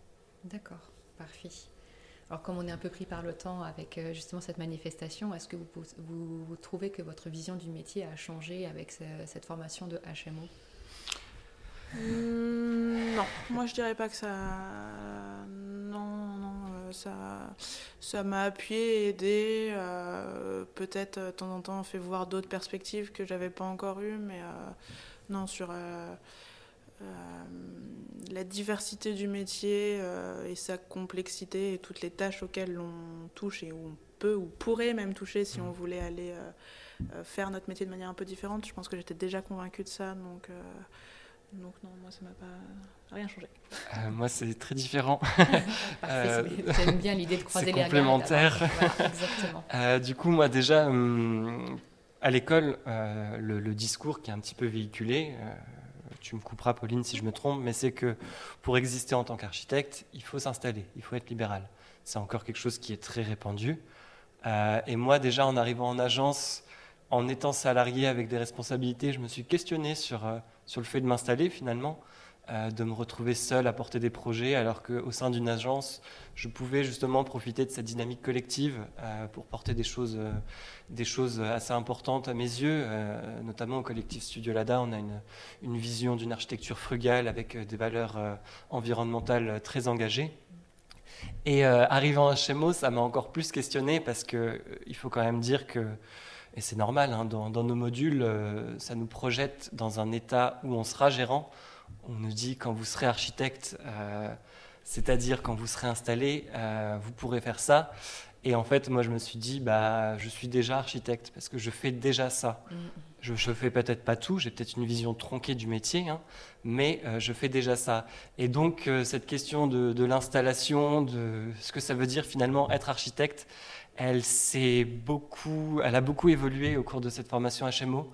D'accord, parfait. Alors comme on est un peu pris par le temps avec euh, justement cette manifestation, est-ce que vous, trouvez que votre vision du métier a changé avec cette formation de HMO
mmh, Non, moi je dirais pas que ça... Non, non, euh, ça ça m'a appuyé, aidé, euh, peut-être de temps en temps fait voir d'autres perspectives que j'avais pas encore eues, mais non, sur la diversité du métier euh, et sa complexité et toutes les tâches auxquelles on touche et où on peut ou pourrait même toucher si on mm. voulait aller euh, faire notre métier de manière un peu différente. Je pense que j'étais déjà convaincue de ça, donc, donc non, moi ça m'a pas rien changé.
moi c'est très différent. (laughs)
J'aime bien l'idée de croiser les
complémentaire. exactement. (laughs) du coup moi déjà. Hum, à l'école, le, discours qui est un petit peu véhiculé, tu me couperas Pauline si je me trompe, mais c'est que pour exister en tant qu'architecte, il faut s'installer, il faut être libéral. C'est encore quelque chose qui est très répandu. et moi déjà en arrivant en agence, en étant salarié avec des responsabilités, je me suis questionné sur, sur le fait de m'installer finalement. Euh, de me retrouver seul à porter des projets, alors qu'au sein d'une agence, je pouvais justement profiter de cette dynamique collective euh, pour porter des choses, euh, des choses assez importantes à mes yeux, notamment au collectif Studio Lada. On a une, vision d'une architecture frugale avec des valeurs environnementales très engagées. Et arrivant à Chemo, ça m'a encore plus questionné parce qu'il faut quand même dire que et c'est normal, hein, dans, nos modules, ça nous projette dans un état où on sera gérant, on nous dit quand vous serez architecte, euh, c'est-à-dire quand vous serez installé, euh, vous pourrez faire ça. Et en fait, moi, je me suis dit, bah, je suis déjà architecte parce que je fais déjà ça. Mm. Je ne fais peut-être pas tout, j'ai peut-être une vision tronquée du métier, hein, mais euh, je fais déjà ça. Et donc, cette question de, de l'installation, de ce que ça veut dire finalement être architecte, elle, beaucoup, elle a beaucoup évolué au cours de cette formation HMO.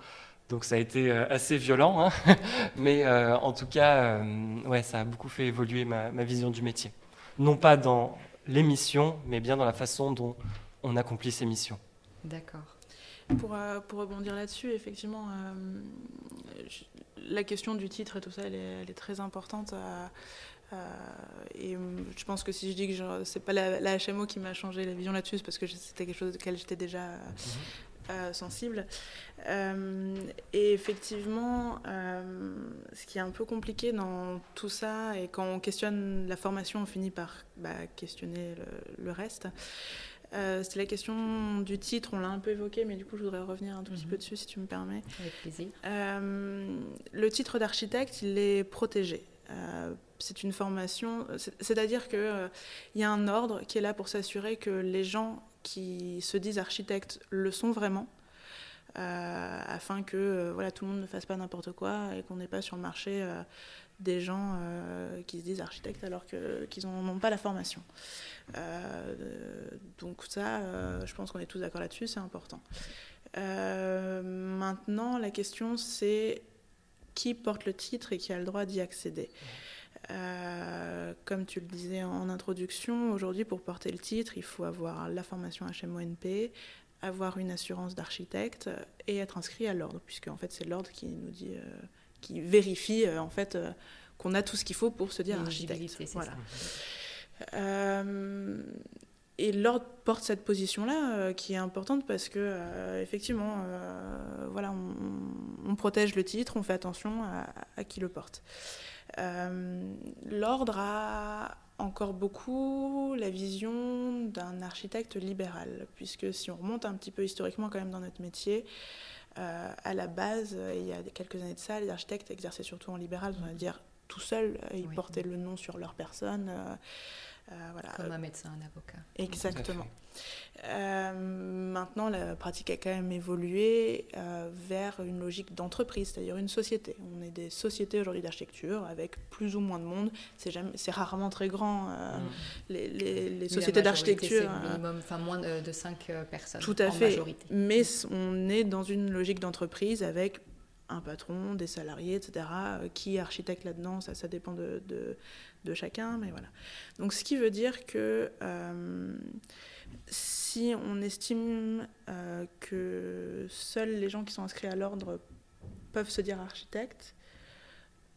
Donc ça a été euh, assez violent, hein. (laughs) mais euh, en tout cas, euh, ouais, ça a beaucoup fait évoluer ma, vision du métier. Non pas dans les missions, mais bien dans la façon dont on accomplit ces missions.
D'accord.
Pour, pour, rebondir là-dessus, effectivement, la question du titre et tout ça, elle est, très importante. et je pense que si je dis que ce n'est pas la, HMO qui m'a changé la vision là-dessus, c'est parce que c'était quelque chose auquel j'étais déjà mhm. sensible. Euh, et effectivement, euh, ce qui est un peu compliqué dans tout ça, et quand on questionne la formation, on finit par bah, questionner le, reste. Euh, c'est la question du titre, on l'a un peu évoqué, mais du coup, je voudrais revenir un tout petit mhm. peu dessus, si tu me permets.
Avec plaisir.
le titre d'architecte, il est protégé. c'est une formation, c'est-à-dire qu'il il y a un ordre qui est là pour s'assurer que les gens qui se disent architectes le sont vraiment, euh, afin que euh, voilà, tout le monde ne fasse pas n'importe quoi et qu'on n'ait pas sur le marché euh, des gens qui se disent architectes alors qu'ils n'ont pas la formation. donc ça, je pense qu'on est tous d'accord là-dessus, c'est important. maintenant, la question, c'est qui porte le titre et qui a le droit d'y accéder? Comme tu le disais en introduction, aujourd'hui, pour porter le titre, il faut avoir la formation HMONP, avoir une assurance d'architecte et être inscrit à l'ordre, puisque en fait c'est l'ordre qui nous dit, euh, qui vérifie euh, en fait euh, qu'on a tout ce qu'il faut pour se dire architecte. Voilà. Et l'ordre porte cette position-là qui est importante parce que effectivement, voilà, on, protège le titre, on fait attention à, à qui le porte. l'ordre a encore beaucoup la vision d'un architecte libéral, puisque si on remonte un petit peu historiquement quand même dans notre métier, euh, à la base, il y a quelques années de ça, les architectes exerçaient surtout en libéral, on va dire tout seuls, ils portaient le nom sur leur personne. Euh,
voilà. Comme un médecin, un avocat.
Exactement. Euh, maintenant, la pratique a quand même évolué euh, vers une logique d'entreprise, c'est-à-dire une société. On est des sociétés aujourd'hui d'architecture avec plus ou moins de monde. C'est rarement très grand, mm. les, les, sociétés d'architecture.
minimum, enfin moins de 5 personnes.
Tout à fait. Mais on est dans une logique d'entreprise avec un patron, des salariés, etc. Qui est architecte là-dedans, ça, ça dépend de, de chacun, mais voilà. Donc ce qui veut dire que euh, si on estime euh, que seuls les gens qui sont inscrits à l'ordre peuvent se dire architectes,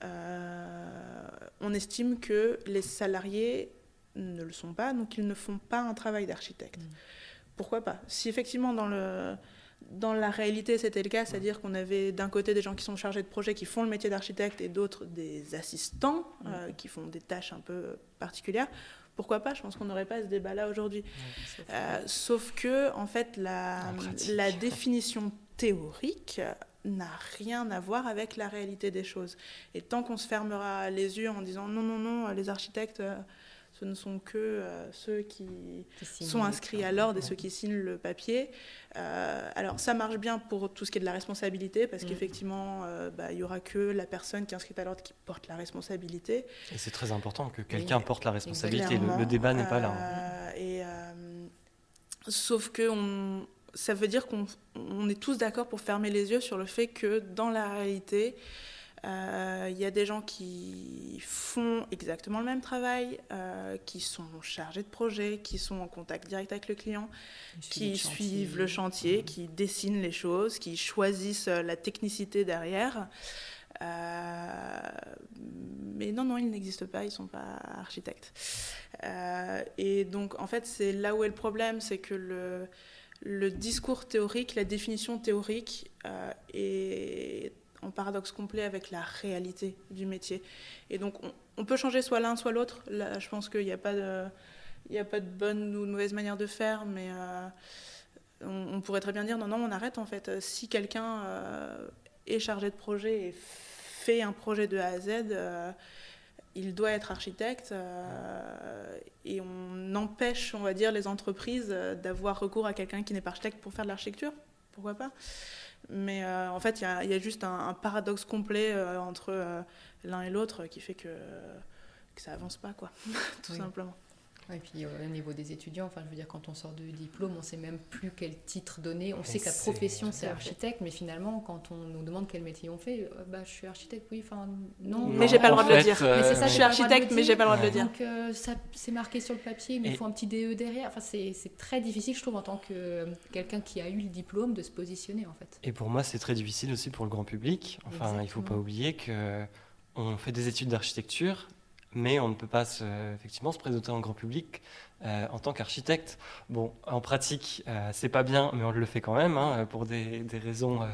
euh, on estime que les salariés ne le sont pas, donc ils ne font pas un travail d'architecte. Mmh. Pourquoi pas? Si effectivement dans le dans la réalité, c'était le cas, c'est-à-dire qu'on avait d'un côté des gens qui sont chargés de projets, qui font le métier d'architecte, et d'autres des assistants euh, qui font des tâches un peu particulières. Pourquoi pas? Je pense qu'on n'aurait pas ce débat-là aujourd'hui. Euh, sauf que, en fait, la, la définition théorique n'a rien à voir avec la réalité des choses. Et tant qu'on se fermera les yeux en disant non, non, non, les architectes euh, ce ne sont que euh, ceux qui, sont inscrits à l'ordre et ceux qui signent le papier. Euh, alors ça marche bien pour tout ce qui est de la responsabilité, parce mm. qu'effectivement, euh, bah, il n'y aura que la personne qui est inscrite à l'ordre qui porte la responsabilité.
Et c'est très important que quelqu'un porte la responsabilité, le, débat n'est pas là.
Et, sauf que on, ça veut dire qu'on est tous d'accord pour fermer les yeux sur le fait que dans la réalité, euh, il y a des gens qui font exactement le même travail, euh, qui sont chargés de projet, qui sont en contact direct avec le client, qui suivent le chantier, mmh. qui dessinent les choses, qui choisissent la technicité derrière. Euh, mais non, non, ils n'existent pas, ils ne sont pas architectes. et donc, en fait, c'est là où est le problème, c'est que le, le discours théorique, la définition théorique est en paradoxe complet avec la réalité du métier. Et donc, on, peut changer soit l'un, soit l'autre. Là, je pense qu'il n'y a, pas de, bonne ou de mauvaise manière de faire, mais euh, on, pourrait très bien dire non, non, on arrête en fait. Si quelqu'un euh, est chargé de projet et fait un projet de A à Z, euh, il doit être architecte et on empêche, on va dire, les entreprises d'avoir recours à quelqu'un qui n'est pas architecte pour faire de l'architecture. Pourquoi pas? Mais euh, en fait, il y, a juste un, paradoxe complet euh, entre euh, l'un et l'autre qui fait que, que ça avance pas, quoi, (laughs) tout simplement.
Et puis au niveau des étudiants, enfin je veux dire quand on sort du diplôme, on sait même plus quel titre donner. On sait que la profession c'est architecte, mais finalement quand on nous demande quel métier on fait, bah je suis architecte, oui, enfin non.
Mais j'ai pas le droit de le dire. Mais c'est ça, je suis architecte, mais j'ai pas le droit de le dire.
Donc ça c'est marqué sur le papier, mais il faut un petit DE derrière. Enfin c'est très difficile, je trouve, en tant que quelqu'un qui a eu le diplôme, de se positionner en fait.
Et pour moi c'est très difficile aussi pour le grand public. Enfin il faut pas oublier que on fait des études d'architecture mais on ne peut pas se, effectivement se présenter en grand public euh, en tant qu'architecte. Bon, en pratique, euh, c'est pas bien, mais on le fait quand même hein, pour des, raisons euh,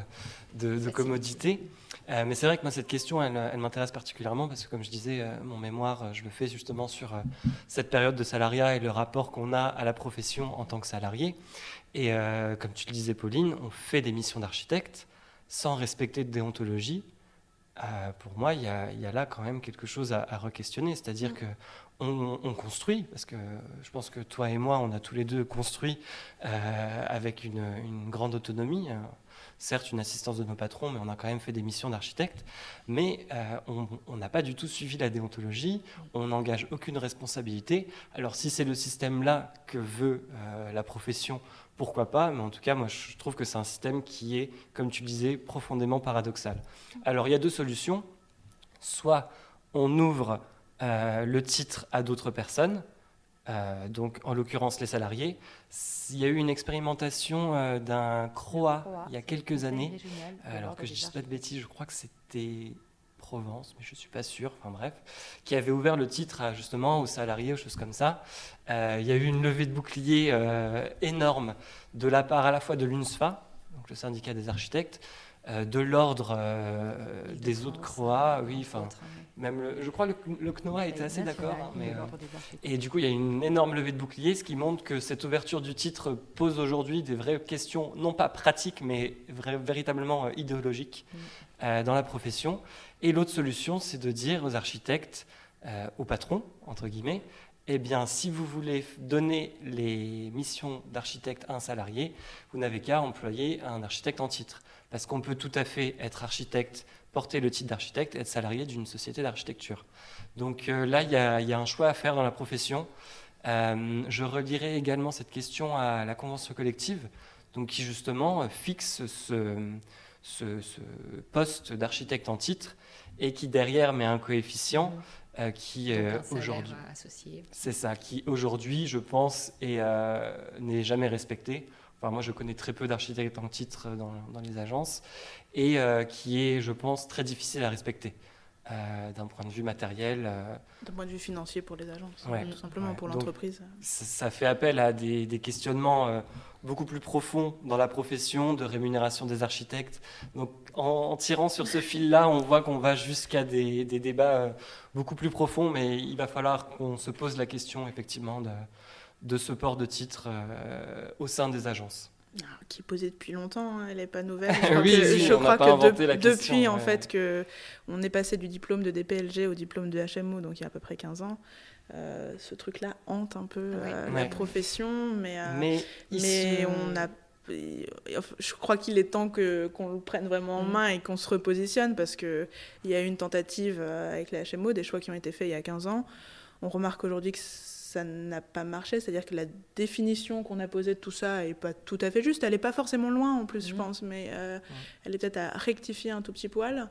de, commodité. mais c'est vrai que moi, cette question, elle, m'intéresse particulièrement parce que, comme je disais, mon mémoire, je le fais justement sur cette période de salariat et le rapport qu'on a à la profession en tant que salarié. Et comme tu le disais, Pauline, on fait des missions d'architecte sans respecter de déontologie euh, pour moi, il y, a, là quand même quelque chose à, re-questionner. C'est-à-dire mm. que on, construit, parce que je pense que toi et moi, on a tous les deux construit euh, avec une, grande autonomie. Euh, certes, une assistance de nos patrons, mais on a quand même fait des missions d'architecte. Mais on n'a pas du tout suivi la déontologie, on n'engage aucune responsabilité. Alors si c'est le système-là que veut la profession, pourquoi pas, mais en tout cas, moi, je trouve que c'est un système qui est, comme tu le disais, profondément paradoxal. Alors, il y a deux solutions. Soit on ouvre euh, le titre à d'autres personnes, euh, donc en l'occurrence les salariés. Il y a eu une expérimentation euh, d'un CROA il y a quelques années, alors que je ne dis pas de bêtises, je crois que c'était Provence, mais je ne suis pas sûr, enfin bref, qui avait ouvert le titre justement aux salariés, aux choses comme ça. Euh, il y a eu une levée de bouclier euh, énorme de la part à la fois de l'UNSFA, donc le syndicat des architectes, de l'ordre des autres CROA, oui, enfin, même je crois que le, CNOA était assez d'accord. Hein, et du coup, il y a une énorme levée de bouclier, ce qui montre que cette ouverture du titre pose aujourd'hui des vraies questions, non pas pratiques, mais véritablement idéologiques mm. dans la profession. Et l'autre solution, c'est de dire aux architectes, euh, aux patrons, entre guillemets, eh bien, si vous voulez donner les missions d'architecte à un salarié, vous n'avez qu'à employer un architecte en titre. Parce qu'on peut tout à fait être architecte, porter le titre d'architecte être salarié d'une société d'architecture. Donc euh, là, il y, a un choix à faire dans la profession. Euh, je relirai également cette question à la convention collective, donc qui justement fixe ce, ce poste d'architecte en titre et qui derrière met un coefficient euh, qui
euh, aujourd'hui
c'est ça qui aujourd'hui je pense euh, n'est jamais respecté enfin moi je connais très peu d'architectes en titre dans, dans, les agences et qui est je pense très difficile à respecter d'un point de vue matériel.
D'un point de vue financier pour les agences, tout simplement pour l'entreprise.
Ça, fait appel à des, des questionnements beaucoup plus profond dans la profession de rémunération des architectes. Donc en, tirant sur ce fil-là, on voit qu'on va jusqu'à des, débats euh, beaucoup plus profonds, mais il va falloir qu'on se pose la question effectivement de, de ce port de titre euh, au sein des agences.
Ah, qui est posée depuis longtemps, hein, elle n'est pas nouvelle. (laughs) Je crois que, depuis en fait que on est passé du diplôme de DPLG au diplôme de HMO, donc il y a à peu près 15 ans. Euh, ce truc-là hante un peu euh, la profession, mais, euh, mais, mais on a je crois qu'il est temps que qu'on le prenne vraiment en mm. main et qu'on se repositionne parce que il y a eu une tentative avec la HMO, des choix qui ont été faits il y a 15 ans. On remarque aujourd'hui que ça n'a pas marché. C'est-à-dire que la définition qu'on a posée de tout ça n'est pas tout à fait juste. Elle n'est pas forcément loin en plus, je mmh. pense, mais euh, elle est peut-être à rectifier un tout petit poil.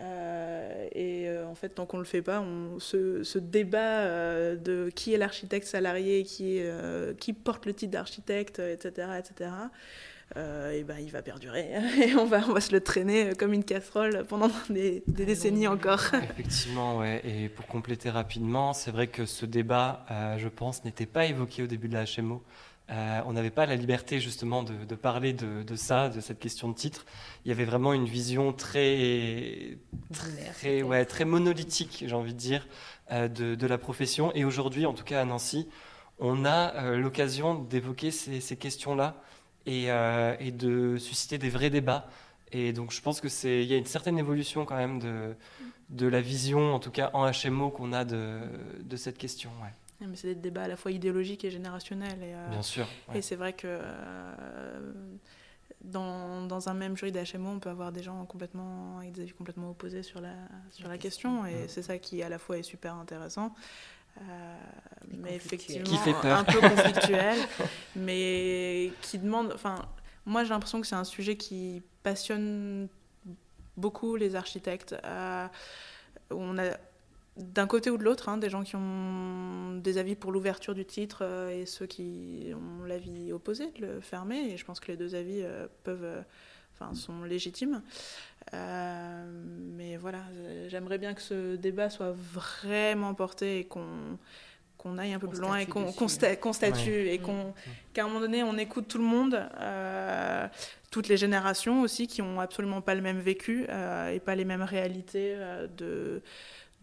Euh, et euh, en fait, tant qu'on ne le fait pas, on, ce, débat de qui est l'architecte salarié, qui, qui porte le titre d'architecte, etc., etc., euh, et ben, il va perdurer. (laughs) Et on va, on va se le traîner comme une casserole pendant (laughs) des, des décennies encore. (laughs)
Effectivement, ouais. Et pour compléter rapidement, c'est vrai que ce débat, euh, je pense, n'était pas évoqué au début de la HMO. Euh, on n'avait pas la liberté justement de, de parler de, de, ça, de cette question de titre. Il y avait vraiment une vision très, très, ouais, très monolithique, j'ai envie de dire, de, de, la profession. Et aujourd'hui, en tout cas à Nancy, on a l'occasion d'évoquer ces, ces questions-là euh, et, de susciter des vrais débats. Et donc je pense qu'il y a une certaine évolution quand même de, de la vision, en tout cas en HMO, qu'on a de, de cette question. Ouais.
Mais c'est des débats à la fois idéologiques et générationnels. Et,
euh, Bien sûr.
Et c'est vrai que euh, dans, dans, un même jury d'HMO, on peut avoir des gens complètement, avec des avis complètement opposés sur la, sur la question. Et c'est ça qui, à la fois, est super intéressant. Euh, mais effectivement un peu conflictuel, (laughs) mais qui demande. Enfin, moi j'ai l'impression que c'est un sujet qui passionne beaucoup les architectes. Euh, on a d'un côté ou de l'autre, hein, des gens qui ont des avis pour l'ouverture du titre euh, et ceux qui ont l'avis opposé de le fermer. Et je pense que les deux avis peuvent, enfin, sont légitimes. Euh, mais voilà, j'aimerais bien que ce débat soit vraiment porté et qu'on qu'on aille un peu plus loin et qu'on statue et qu'on qu'à un moment donné on écoute tout le monde, euh, toutes les générations aussi qui ont absolument pas le même vécu euh, et pas les mêmes réalités de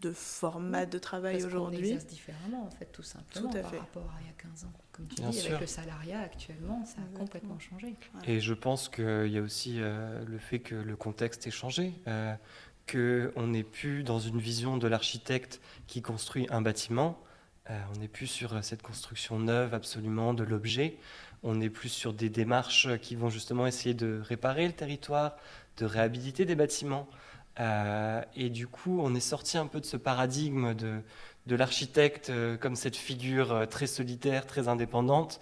de format de travail aujourd'hui.
On différemment en fait tout simplement par rapport à il y a 15 ans comme tu dis, avec le salariat actuellement, ça a complètement changé.
Et je pense qu'il y a aussi euh, le fait que le contexte ait changé, euh, qu'on n'est plus dans une vision de l'architecte qui construit un bâtiment, euh, on n'est plus sur cette construction neuve absolument de l'objet, on est plus sur des démarches qui vont justement essayer de réparer le territoire, de réhabiliter des bâtiments. Et du coup, on est sorti un peu de ce paradigme de, de l'architecte euh, comme cette figure euh, très solitaire, très indépendante.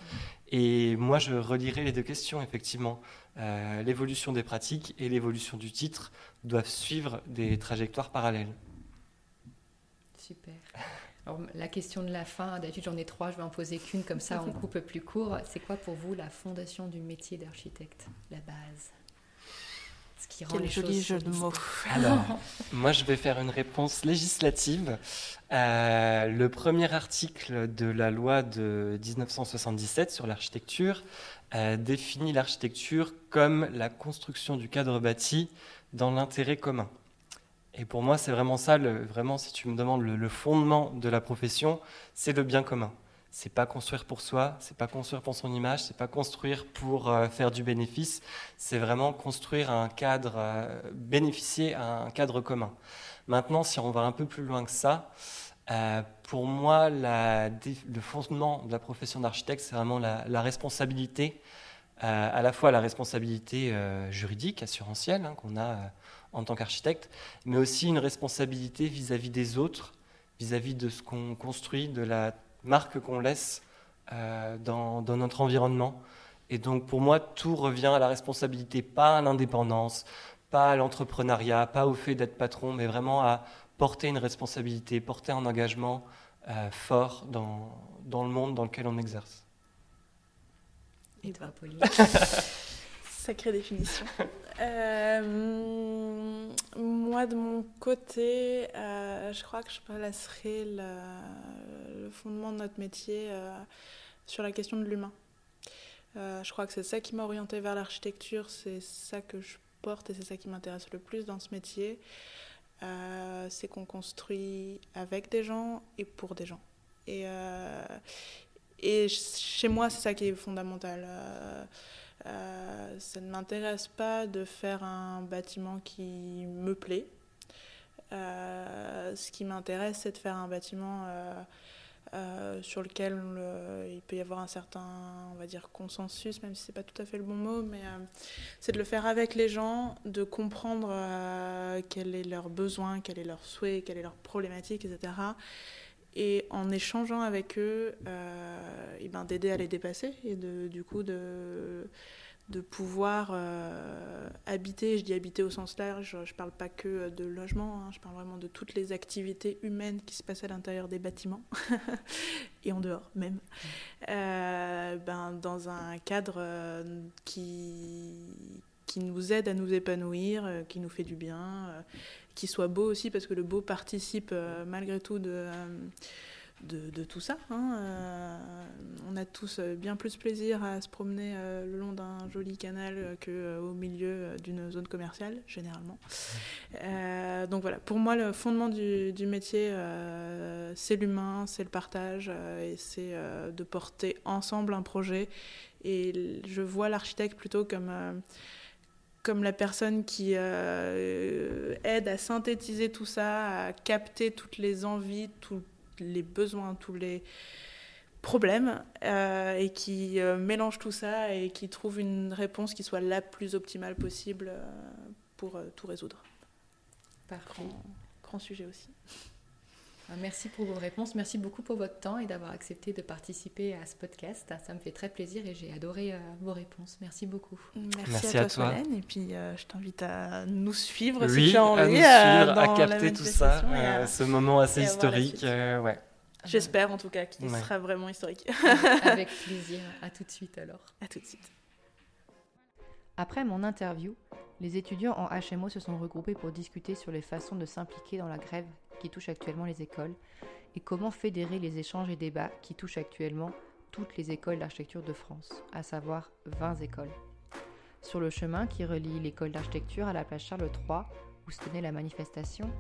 Et moi, je relirai les deux questions, effectivement. Euh, l'évolution des pratiques et l'évolution du titre doivent suivre des trajectoires parallèles.
Super. Alors, la question de la fin, d'habitude j'en ai trois, je vais en poser qu'une, comme ça on coupe plus court. C'est quoi pour vous la fondation du métier d'architecte, la base?
Qui rend Quel joli jeu de mots. (laughs)
Alors, moi, je vais faire une réponse législative. Euh, le premier article de la loi de 1977 sur l'architecture euh, définit l'architecture comme la construction du cadre bâti dans l'intérêt commun. Et pour moi, c'est vraiment ça, le, vraiment, si tu me demandes le fondement de la profession, c'est le bien commun c'est pas construire pour soi, c'est pas construire pour son image, c'est pas construire pour euh, faire du bénéfice, c'est vraiment construire un cadre, euh, bénéficier à un cadre commun. Maintenant, si on va un peu plus loin que ça, euh, pour moi, le fondement de la profession d'architecte, c'est vraiment la, responsabilité, à la fois la responsabilité juridique, assurantielle, hein, qu'on a en tant qu'architecte, mais aussi une responsabilité vis-à-vis des autres, vis-à-vis -vis de ce qu'on construit, de la marque qu'on laisse euh, dans, notre environnement. Et donc pour moi, tout revient à la responsabilité, pas à l'indépendance, pas à l'entrepreneuriat, pas au fait d'être patron, mais vraiment à porter une responsabilité, porter un engagement euh, fort dans, dans le monde dans lequel on exerce.
Et toi, Pauline? (laughs)
Sacrée définition. (laughs) Euh, moi, de mon côté, euh, je crois que je placerai le, fondement de notre métier euh, sur la question de l'humain. je crois que c'est ça qui m'a orienté vers l'architecture, c'est ça que je porte et c'est ça qui m'intéresse le plus dans ce métier. c'est qu'on construit avec des gens et pour des gens. Et, et chez moi, c'est ça qui est fondamental. Euh, ça ne m'intéresse pas de faire un bâtiment qui me plaît. Euh, ce qui m'intéresse, c'est de faire un bâtiment euh, sur lequel il peut y avoir un certain, on va dire, consensus, même si c'est pas tout à fait le bon mot, mais c'est de le faire avec les gens, de comprendre quel est leur besoin, quel est leur souhait, quelle est leur problématique, etc. et en échangeant avec eux, et ben, d'aider à les dépasser et de, du coup de de pouvoir euh, habiter, je dis habiter au sens large, je ne parle pas que de logement, hein, je parle vraiment de toutes les activités humaines qui se passent à l'intérieur des bâtiments (laughs) et en dehors même, euh, ben, dans un cadre euh, qui, qui nous aide à nous épanouir, qui nous fait du bien, qui soit beau aussi, parce que le beau participe malgré tout de de, tout ça. Hein. Euh, on a tous euh, bien plus plaisir à se promener euh, le long d'un joli canal qu'au milieu d'une zone commerciale, généralement. donc voilà, pour moi, le fondement du, du métier, c'est l'humain, c'est le partage, et c'est de porter ensemble un projet. Et je vois l'architecte plutôt comme comme la personne qui aide à synthétiser tout ça, à capter toutes les envies, tout, les besoins, tous les problèmes euh, et qui euh, mélange tout ça et qui trouve une réponse qui soit la plus optimale possible euh, pour tout résoudre.
Parfait.
Grand, sujet aussi.
Merci pour vos réponses, merci beaucoup pour votre temps et d'avoir accepté de participer à ce podcast. Ça me fait très plaisir et j'ai adoré vos réponses. Merci beaucoup.
Merci, à, toi, Solène. Et puis je t'invite à nous suivre
si
tu as envie,
à, nous suivre, à capter tout ça, ce moment assez historique. ouais.
J'espère en tout cas qu'il sera vraiment historique. (laughs)
Avec (laughs) plaisir. À tout de suite alors.
À tout de suite.
Après mon interview, les étudiants en HMO se sont regroupés pour discuter sur les façons de s'impliquer dans la grève qui touche actuellement les écoles et comment fédérer les échanges et débats qui touchent actuellement toutes les écoles d'architecture de France, à savoir 20 écoles. Sur le chemin qui relie l'école d'architecture à la place Charles III, où se tenait la manifestation,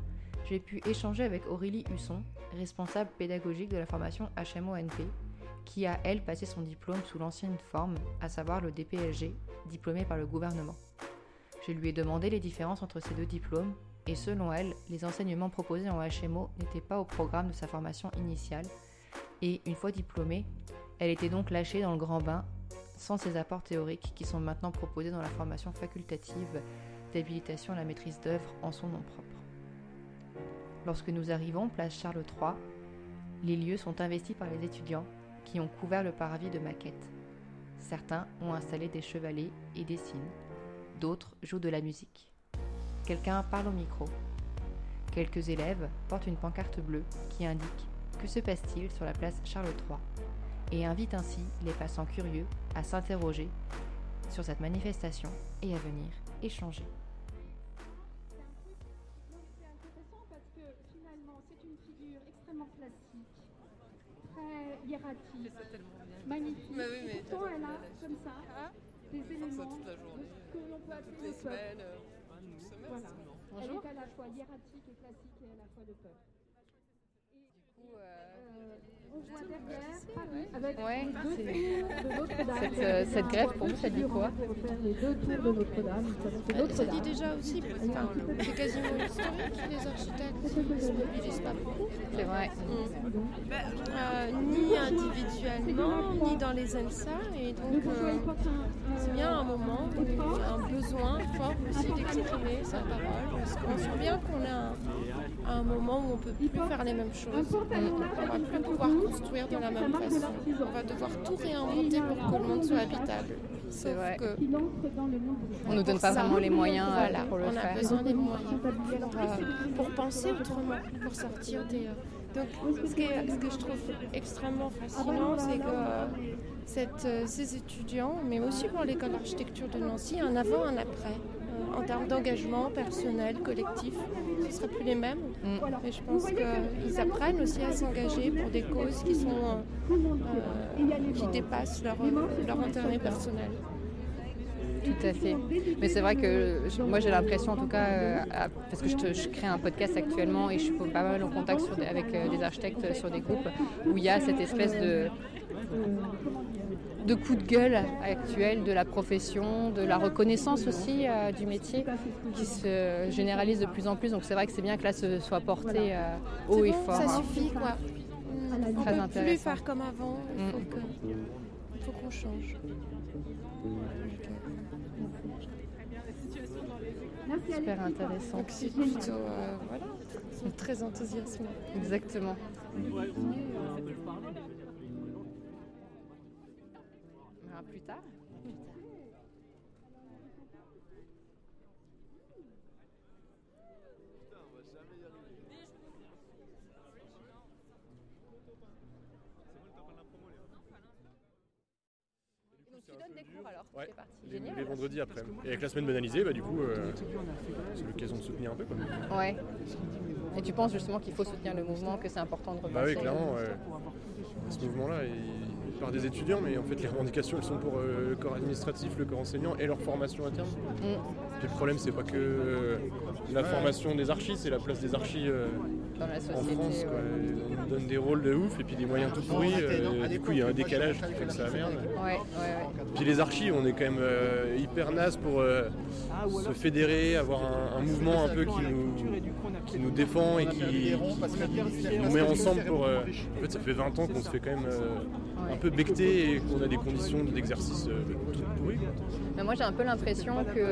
j'ai pu échanger avec Aurélie Husson, responsable pédagogique de la formation HMO-NP, qui a, elle, passé son diplôme sous l'ancienne forme, à savoir le DPLG, diplômé par le gouvernement. Je lui ai demandé les différences entre ces deux diplômes, et selon elle, les enseignements proposés en HMO n'étaient pas au programme de sa formation initiale, et une fois diplômée, elle était donc lâchée dans le grand bain, sans ses apports théoriques qui sont maintenant proposés dans la formation facultative d'habilitation à la maîtrise d'œuvre en son nom propre. Lorsque nous arrivons place Charles III, les lieux sont investis par les étudiants qui ont couvert le parvis de maquettes. Certains ont installé des chevalets et dessinent, d'autres jouent de la musique. Quelqu'un parle au micro. Quelques élèves portent une pancarte bleue qui indique que se passe-t-il sur la place Charles III et invite ainsi les passants curieux à s'interroger sur cette manifestation et à venir échanger.
hiératique, magnifique. Bah oui, mais Pourtant, elle a comme ça ah, des éléments de ce que l'on peut appeler le peuple. Euh, voilà. Elle est à la fois hiératique et classique et à la fois le peuple. Du coup, euh, ouais.
Cette, euh, cette grève, pour vous, ça dit quoi?
Les deux tours de Notre-Dame.
Ça, ça dit déjà aussi, enfin, c'est quasiment historique, les architectes ne se mobilisent pas beaucoup.
C'est vrai.
Mmh. Euh, ni individuellement, ni dans les ELSA. Et donc, euh, c'est bien un moment où il y a un besoin fort aussi d'exprimer sa parole. Parce qu'on sent bien qu'on est à un moment où on ne peut plus faire les mêmes choses. On ne va plus pouvoir construire de la même façon. On va devoir tout réinventer pour que le monde soit habitable.
C'est vrai. Que on ne nous donne pas vraiment les moyens euh,
voilà,
pour le
on
faire.
On a besoin des moyens pour, penser autrement, pour sortir des... Euh, donc, ce, que je trouve extrêmement fascinant, c'est que euh, cette, ces étudiants, mais aussi pour l'école d'architecture de Nancy, un avant, un après en termes d'engagement personnel, collectif. Ce ne sera plus les mêmes. Mm. Mais je pense qu'ils apprennent aussi à s'engager pour des causes qui, sont, euh, qui dépassent leur, leur intérêt personnel.
Tout à fait. Mais c'est vrai que moi j'ai l'impression en tout cas, euh, parce que je, crée un podcast actuellement et je suis pas mal en contact avec euh, des architectes sur des groupes où il y a cette espèce de de coups de gueule actuel de la profession, de la reconnaissance aussi euh, du métier qui se généralise de plus en plus. Donc c'est vrai que c'est bien que là ce soit porté euh, haut et fort.
Ça suffit quoi. On Très peut plus faire comme avant. Il faut mm. qu'on change.
Super intéressant.
Donc c'est plutôt euh, voilà, c'est très enthousiasmant.
Exactement. Verra plus tard. Donc tu donnes des cours alors
Ouais,
c'est parti.
les,
Génial.
les vendredis après. Et avec la semaine banalisée, bah, du coup, euh, c'est l'occasion de soutenir un peu. Quoi.
Ouais. Et tu penses justement qu'il faut soutenir le mouvement, que c'est important de repenser
Bah oui, clairement, ouais. ce mouvement-là, il, il part des étudiants, mais en fait, les revendications, elles sont pour euh, le corps administratif, le corps enseignant et leur formation interne.
Mm.
Puis le problème, c'est pas que euh, la formation des archis, c'est la place des archis euh,
dans la
en. France. Quoi.
ouais.
On nous donne des rôles de ouf et puis des moyens tout pourris. euh, du coup, il y a un décalage qui fait que ça merde.
Ouais, ouais, ouais.
Puis les archis, on est quand même euh, hyper naze pour euh, se fédérer, avoir un, un mouvement un peu qui nous, qui nous défend et qui, qui nous met ensemble pour... euh, en fait, ça fait 20 ans qu'on se fait quand même euh, un peu becter et qu'on a des conditions d'exercice toutes pourries.
Mais moi j'ai un peu l'impression qu'il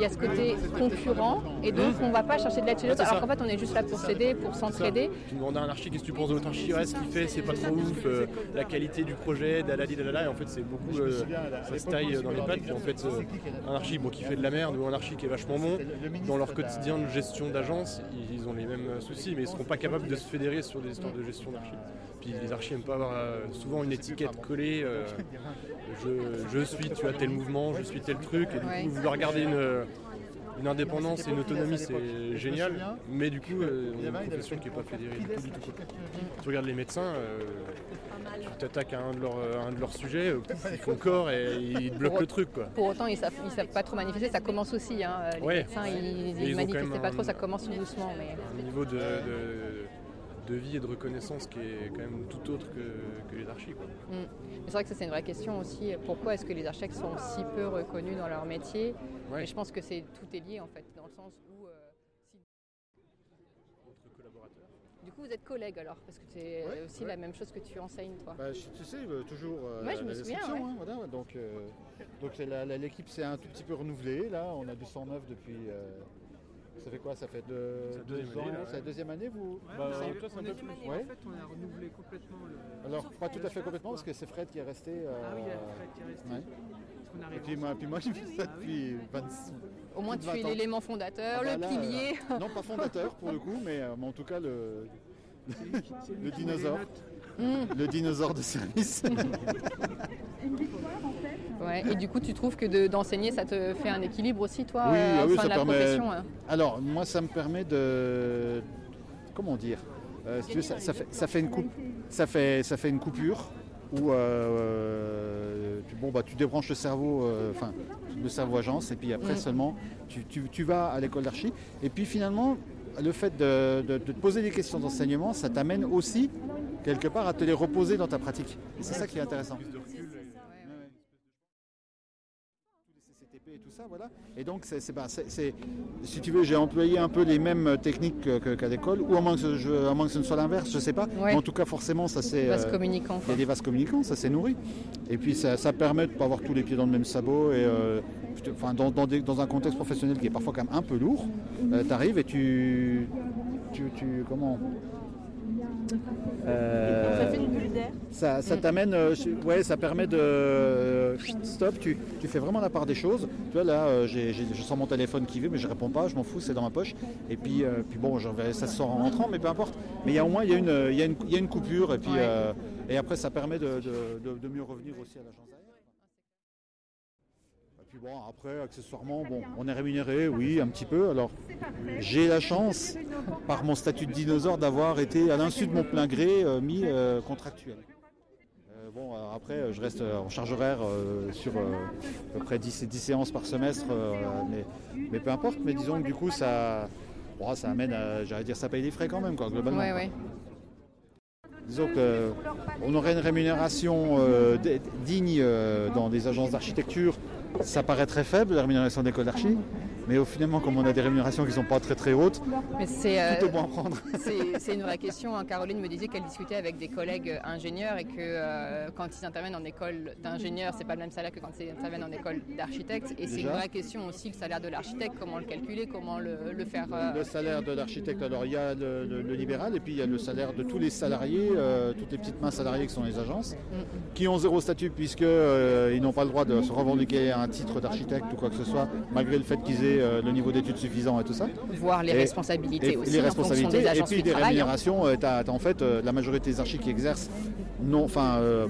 y a ce côté concurrent et donc on va pas chercher de l'aide chez l'autre alors qu'en fait on est juste là pour s'aider, pour s'entraider.
Tu demandes à un archi qu'est-ce que tu penses de l'autre archi, ouais, ce qu'il fait, c'est pas trop ouf, euh, la qualité du projet, dalali, dalala, et en fait c'est beaucoup, euh, ça se taille dans les pattes, puis en fait euh, un archi bon, qui fait de la merde ou un archi qui est vachement bon, dans leur quotidien de gestion d'agence, ils, ils ont les mêmes euh, soucis, mais ils seront pas capables de se fédérer sur des histoires de gestion d'archi. Puis les archis aiment pas avoir euh, souvent une étiquette collée, euh, je, je suis, tu as tel mouvement, je suis tel truc, et du coup vouloir garder une... Une indépendance et une autonomie, c'est génial, mais du coup, euh, on a une profession qui n'est pas fédérée du tout. Du tout quoi. Tu regardes les médecins, euh, tu t'attaques à un de leurs, un de leurs sujets, euh, ils font corps et ils te bloquent le truc. Quoi.
Pour autant ils savent, ils savent pas trop manifester, ça commence aussi. Hein. Les
Ouais.
médecins ils,
quand
manifestaient pas
un-
trop, ça commence tout doucement. Mais...
Un niveau de, de, de vie et de reconnaissance qui est quand même tout autre que, que les archis. Quoi.
Mm. Mais C'est vrai que ça c'est une vraie question aussi. Pourquoi est-ce que les architectes sont si peu reconnus dans leur métier?
Ouais.
Et je pense que c'est tout est lié en fait, dans le sens où euh, si-
collaborateurs.
du coup vous êtes collègues alors, parce que c'est
Ouais,
aussi
ouais.
la même chose que tu enseignes toi.
Bah, je- tu sais, euh, toujours euh,
Ouais, je
la
me souviens,
hein, voilà, ouais, donc euh, donc c'est la- la- l'équipe s'est un tout petit peu renouvelée. Là, on a du 109 depuis. euh, ça fait quoi Ça fait deux, deux ans. C'est la deuxième année, vous
Bah, toi, peu plus.
En fait, on a renouvelé complètement le.
Alors,
Sauf
pas tout à fait complètement, parce que c'est Fred qui est resté. euh,
Ah oui, il y a Fred qui est resté.
Et puis moi, puis moi, je fais ça
Ah oui.
depuis 26
Au moins tu es
20
l'élément fondateur,
Ah bah
le
là,
pilier.
euh, non, pas fondateur pour le coup, mais, euh, mais en tout cas le, (laughs) le dinosaure.
notes.
Mm.
le dinosaure de service. (laughs)
Ouais. Et du coup tu trouves que de- d'enseigner ça te fait un équilibre aussi toi
Oui,
euh,
ah oui, ça
de la
permet-
profession hein
Alors, moi, ça me permet de. Comment dire Euh, si tu veux, ça, ça fait, ça, fait une coupe, ça, fait, ça fait une coupure où euh, tu, bon, bah, tu débranches le cerveau, euh, enfin, le cerveau agence, et puis après
Mm.
seulement, tu, tu- tu vas à l'école d'archi. Et puis finalement, le fait de, de- de te poser des questions d'enseignement, ça t'amène aussi, quelque part, à te les reposer dans ta pratique. Et c'est ça qui est intéressant.
Plus de recul. et-
Ouais, ouais. Tous les CCTP et tout ça, voilà. Et donc, c'est, bah, c'est- si tu veux, j'ai employé un peu les mêmes techniques que- que- qu'à l'école, ou à moins que, ce, je- à moins que ce ne soit l'inverse, je sais pas.
Ouais.
Mais en tout cas, forcément, ça c'est. Euh,
communicant.
il y
quoi.
a des vases communicants, ça s'est nourri. Et puis ça, ça permet de ne pas avoir tous les pieds dans le même sabot. Et, euh, enfin, dans, dans des- dans un contexte professionnel qui est parfois quand même un peu lourd, tu arrives et tu, tu, tu- Comment Euh,
Ça fait une bulle d'air.
ça, ça t'amène, euh, ouais, ça permet de euh, stop. Tu, tu fais vraiment la part des choses. Tu vois là, euh, j'ai- j'ai- je sens mon téléphone qui vibre, mais je réponds pas, je m'en fous, c'est dans ma poche. Et puis, puis bon, ça se sort en rentrant, mais peu importe. Mais il y a au moins il y a une, il y a une, il y a une coupure et puis
Ouais.
et après ça permet de, de- de- de mieux revenir aussi à l'agence puis bon, après accessoirement, bon, on est rémunéré, oui, un petit peu. Alors j'ai la chance, par mon statut de dinosaure, d'avoir été à l'insu de mon plein gré euh, mis euh, contractuel. Euh, bon, après, je reste en charge horaire sur à peu près 10, 10 séances par semestre, mais, mais peu importe. Mais disons que du coup, ça, bon, ça amène à, j'allais dire, ça paye des frais quand même, quoi, globalement.
Ouais, ouais.
Disons qu'on aurait une rémunération digne dans des agences d'architecture. Ça paraît très faible, la rémunération d'école d'archi. Mais au finalement, comme on a des rémunérations qui ne sont pas très très hautes,
Mais c'est euh,
tout est bon à prendre. (laughs)
c'est- c'est une vraie question. hein. Caroline me disait qu'elle discutait avec des collègues ingénieurs et que euh, quand ils interviennent en école d'ingénieur, c'est pas le même salaire que quand ils interviennent en école d'architecte. Et c'est une vraie question aussi le salaire de l'architecte, comment le calculer, comment le, le faire. euh,
Le salaire de l'architecte, alors il y a le, le- le libéral et puis il y a le salaire de tous les salariés, euh, toutes les petites mains salariées qui sont les agences, qui ont zéro statut puisqu'ils n'ont pas le droit de se revendiquer un titre d'architecte ou quoi que ce soit, malgré le fait qu'ils aient euh, le niveau d'études suffisant et tout ça.
voir les
Et-
responsabilités
Et,
aussi
les
en
responsabilités,
des
et puis des
hein.
rémunérations, euh, en fait euh, la majorité des archis qui exercent, non, enfin euh,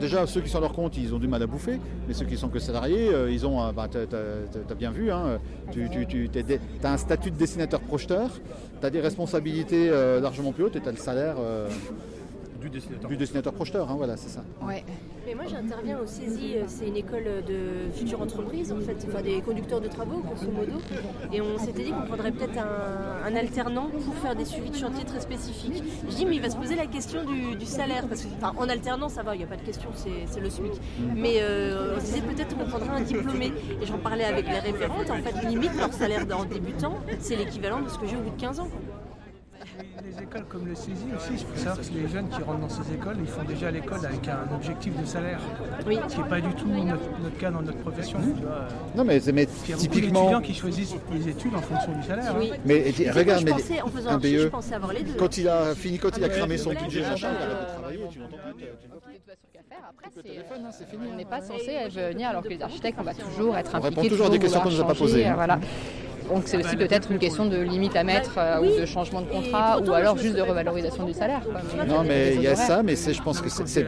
déjà ceux qui sont à leur compte, ils ont du mal à bouffer, mais ceux qui sont que salariés, ils ont, bah, t'as as, bien vu, hein, tu, tu, tu as un statut de dessinateur-projeteur, tu as des responsabilités largement plus hautes et tu as le salaire
Du dessinateur.
du dessinateur-projeteur, hein, voilà, c'est ça.
Ouais.
Mais moi j'interviens au CESI, euh, c'est une école de future entreprise en fait, enfin des conducteurs de travaux grosso modo. Et on s'était dit qu'on prendrait peut-être un, un alternant pour faire des suivis de chantier très spécifiques. Je dis mais il va se poser la question du, du salaire, parce que enfin, en alternant ça va, il n'y a pas de question, c'est c'est le SMIC. Mais euh, on se disait peut-être qu'on prendrait un diplômé. Et j'en parlais avec les référentes, en fait limite leur salaire en débutant, c'est l'équivalent de ce que j'ai au bout de 15 ans. quoi.
Les, les écoles comme le CESI aussi, il faut savoir que les jeunes qui rentrent dans ces écoles, ils font déjà l'école avec un objectif de salaire.
Oui.
Ce qui n'est pas du tout notre, notre cas dans notre profession. tu vois.
Non mais, mais
Il y a beaucoup
typiquement,
d'étudiants qui choisissent les études en fonction du salaire.
Oui.
hein.
mais
Et c'est
regarde, mais
je pensais, en faisant
un
je
BE,
pensais avoir les deux.
quand il a fini, quand il a
Ah,
cramé
mais
son budget, machin, il de travailler, tu l'entends plus,
on
hein.
n'est pas censé venir alors que les architectes, on va toujours être
On
impliqués.
répond toujours à des questions qu'on
vouloir
nous a pas posées, hein.
euh, Voilà. Donc c'est aussi peut-être une question de limite à mettre euh,
oui.
ou de changement de contrat ou alors juste de revalorisation du salaire. quoi. Mais-
Non, mais il y a ça, mais c'est, je pense que c'est,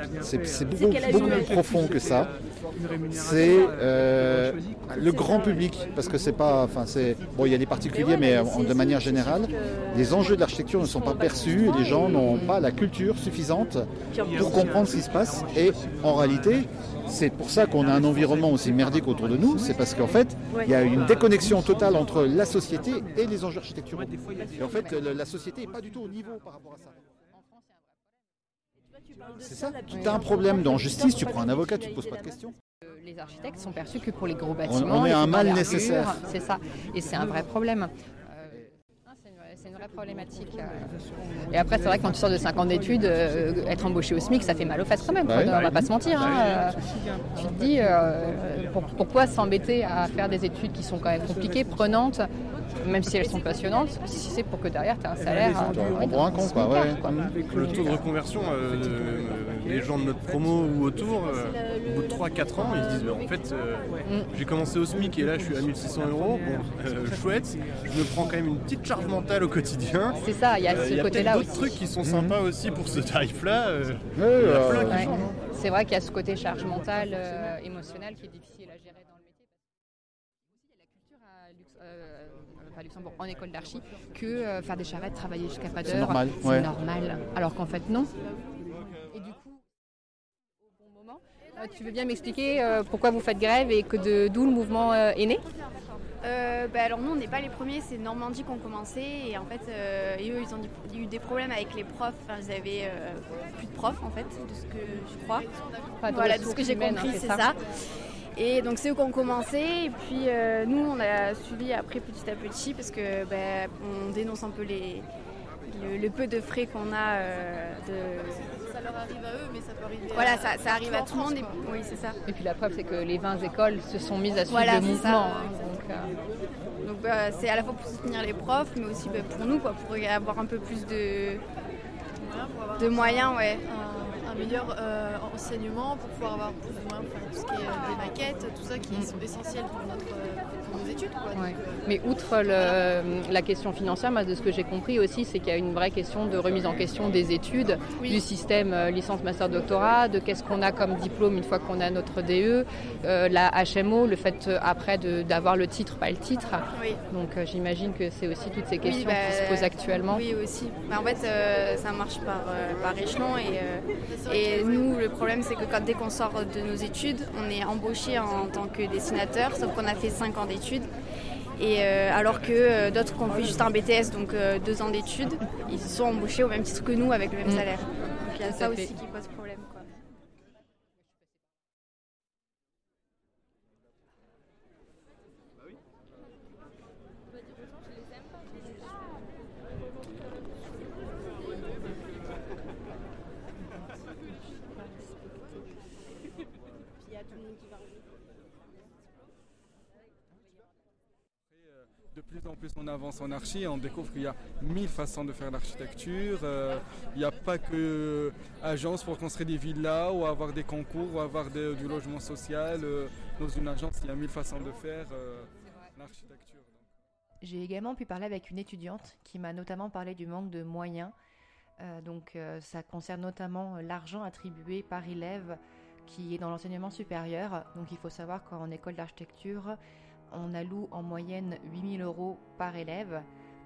beaucoup, plus profond que ça. C'est
euh,
euh, le grand public, parce que c'est pas, enfin c'est, bon, il y a des particuliers,
Mais
de manière générale, les enjeux de l'architecture ne sont pas perçus et les gens n'ont pas la culture suffisante pour comprendre ce qui se passe. Et en réalité, c'est pour ça qu'on a un environnement aussi merdique autour de nous, c'est parce qu'en fait, il y a une déconnexion totale entre la société et les enjeux architecturaux. Et en fait, la société n'est pas du tout au niveau par rapport à ça. C'est
ça,
Tu as un problème dans justice, tu prends un avocat, tu ne poses pas de questions.
Euh, Les architectes sont perçus que pour les gros bâtiments.
on est
les
un mal nécessaire.
C'est ça. Et c'est un vrai problème. Problématique. Et après, c'est vrai que quand tu sors de 5 ans d'études, euh, être embauché au SMIC, ça fait mal aux fesses quand même.
Bah oui.
On va pas se mentir. hein. Euh, Tu te dis, euh, pour- pourquoi s'embêter à faire des études qui sont quand même compliquées, prenantes, même si elles sont passionnantes, si c'est pour que derrière tu aies un salaire.
endus,
euh,
On prend un compte, quoi. ouais.
quoi.
Le taux de reconversion, euh, de- les gens de notre promo ou autour, euh, au bout de 3-4 ans, ils se disent bah, en fait, euh, j'ai commencé au SMIC et là je suis à 1600 euros. Bon, euh, chouette, je me prends quand même une petite charge mentale au quotidien.
C'est ça, il y a
Euh,
ce
Il y a
côté-là aussi.
d'autres trucs qui sont sympas aussi pour ce tarif-là. euh,
Ouais,
il y en a
euh,
plein qui
Ouais.
changent. hein.
C'est vrai qu'il y a ce côté charge mentale, euh, émotionnelle qui est difficile à gérer dans le métier. Aussi, il y a la culture à Lux- euh, pas à Luxembourg, en école d'archi, que euh, faire des charrettes, travailler jusqu'à pas d'heure,
C'est normal, ouais.
normal. Alors qu'en fait, non. Et du coup, au bon moment, euh, tu veux bien m'expliquer euh, pourquoi vous faites grève et que de- d'où le mouvement euh, est né?
Euh, bah alors nous on n'est pas les premiers, c'est Normandie qui ont commencé et en fait euh, et eux ils ont du- eu des problèmes avec les profs, enfin, ils avaient euh, plus de profs en fait, de ce que je crois.
Pas de
voilà, de ce que j'ai
hein,
compris,
c'est ça.
ça. Et donc c'est eux qui ont commencé et puis nous on a suivi après petit à petit parce que bah, on dénonce un peu les, le, le peu de frais qu'on a de...
Ça leur arrive à eux, mais ça peut arriver
Voilà,
à,
ça, ça arrive à tout le monde. Et-. Oui, c'est ça.
Et puis la preuve, c'est que les 20 écoles se sont mises à suivre
Voilà,
le
ça.
hein, donc, euh,
bah, c'est à la fois pour soutenir les profs, mais aussi bah, pour nous, quoi, pour avoir un peu plus de,
Voilà, pour
de moyens, ouais.
un, un meilleur euh, enseignement, pour pouvoir avoir plus ou moins faire tout ce qui est euh, des maquettes, tout ça qui
Mm.
sont essentiels pour, notre, pour nos études. Quoi.
Ouais.
Donc, euh,
Mais outre le- la question financière, moi, de ce que j'ai compris aussi, c'est qu'il y a une vraie question de remise en question des études,
Oui.
du système euh, licence, master, doctorat, de qu'est-ce qu'on a comme diplôme une fois qu'on a notre DE, euh, la HMO, le fait euh, après d'avoir le titre, pas le titre.
Oui.
Donc euh, j'imagine que c'est aussi toutes ces
Oui,
questions
bah,
qui se posent actuellement.
Oui, aussi. Bah, en fait, euh, ça marche par, euh, par échelon. Et, euh, et nous, le problème, c'est que quand, dès qu'on sort de nos études, on est embauché en tant que dessinateur, sauf qu'on a fait 5 ans d'études. Et euh, alors que euh, d'autres qui ont fait juste un BTS, donc 2 ans d'études, ils sont embauchés au même titre que nous avec le même
Mm.
salaire. Donc il y a
Tout
ça
à
aussi
fait.
qui pose problème. Quoi.
De plus en plus on avance en archi on découvre qu'il y a mille façons de faire l'architecture. Euh, il n'y a pas que agence pour construire des villas ou avoir des concours ou avoir du logement social. Euh, dans une agence, il y a mille façons de faire euh, l'architecture.
J'ai également pu parler avec une étudiante qui m'a notamment parlé du manque de moyens. donc ça concerne notamment l'argent attribué par élève qui est dans l'enseignement supérieur. Donc il faut savoir qu'en école d'architecture, on alloue en moyenne 8000 euros par élève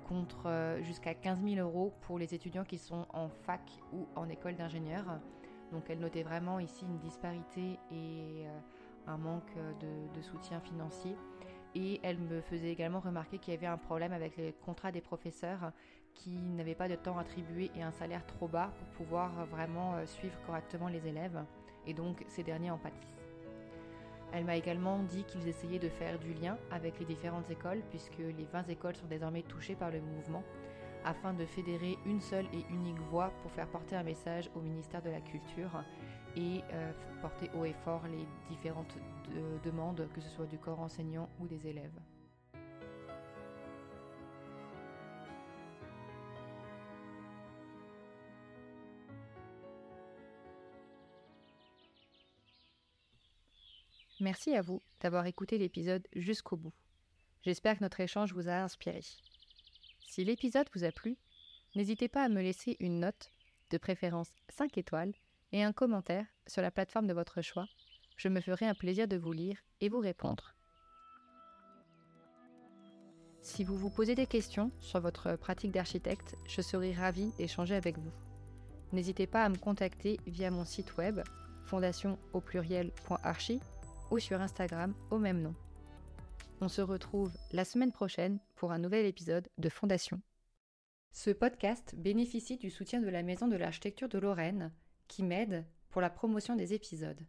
contre euh, jusqu'à 15 000 euros pour les étudiants qui sont en fac ou en école d'ingénieur. Donc elle notait vraiment ici une disparité et euh, un manque de, soutien financier. Et elle me faisait également remarquer qu'il y avait un problème avec les contrats des professeurs qui n'avaient pas de temps attribué et un salaire trop bas pour pouvoir vraiment euh, suivre correctement les élèves. Et donc ces derniers en pâtissent. Elle m'a également dit qu'ils essayaient de faire du lien avec les différentes écoles, puisque les 20 écoles sont désormais touchées par le mouvement, afin de fédérer une seule et unique voix pour faire porter un message au ministère de la Culture et euh, porter haut et fort les différentes demandes, que ce soit du corps enseignant ou des élèves. Merci à vous d'avoir écouté l'épisode jusqu'au bout. J'espère que notre échange vous a inspiré. Si l'épisode vous a plu, n'hésitez pas à me laisser une note, de préférence 5 étoiles, et un commentaire sur la plateforme de votre choix. Je me ferai un plaisir de vous lire et vous répondre. Si vous vous posez des questions sur votre pratique d'architecte, je serai ravie d'échanger avec vous. N'hésitez pas à me contacter via mon site web fondation au pluriel.archi ou sur Instagram au même nom. On se retrouve la semaine prochaine pour un nouvel épisode de Fondation. Ce podcast bénéficie du soutien de la Maison de l'Architecture de Lorraine qui m'aide pour la promotion des épisodes.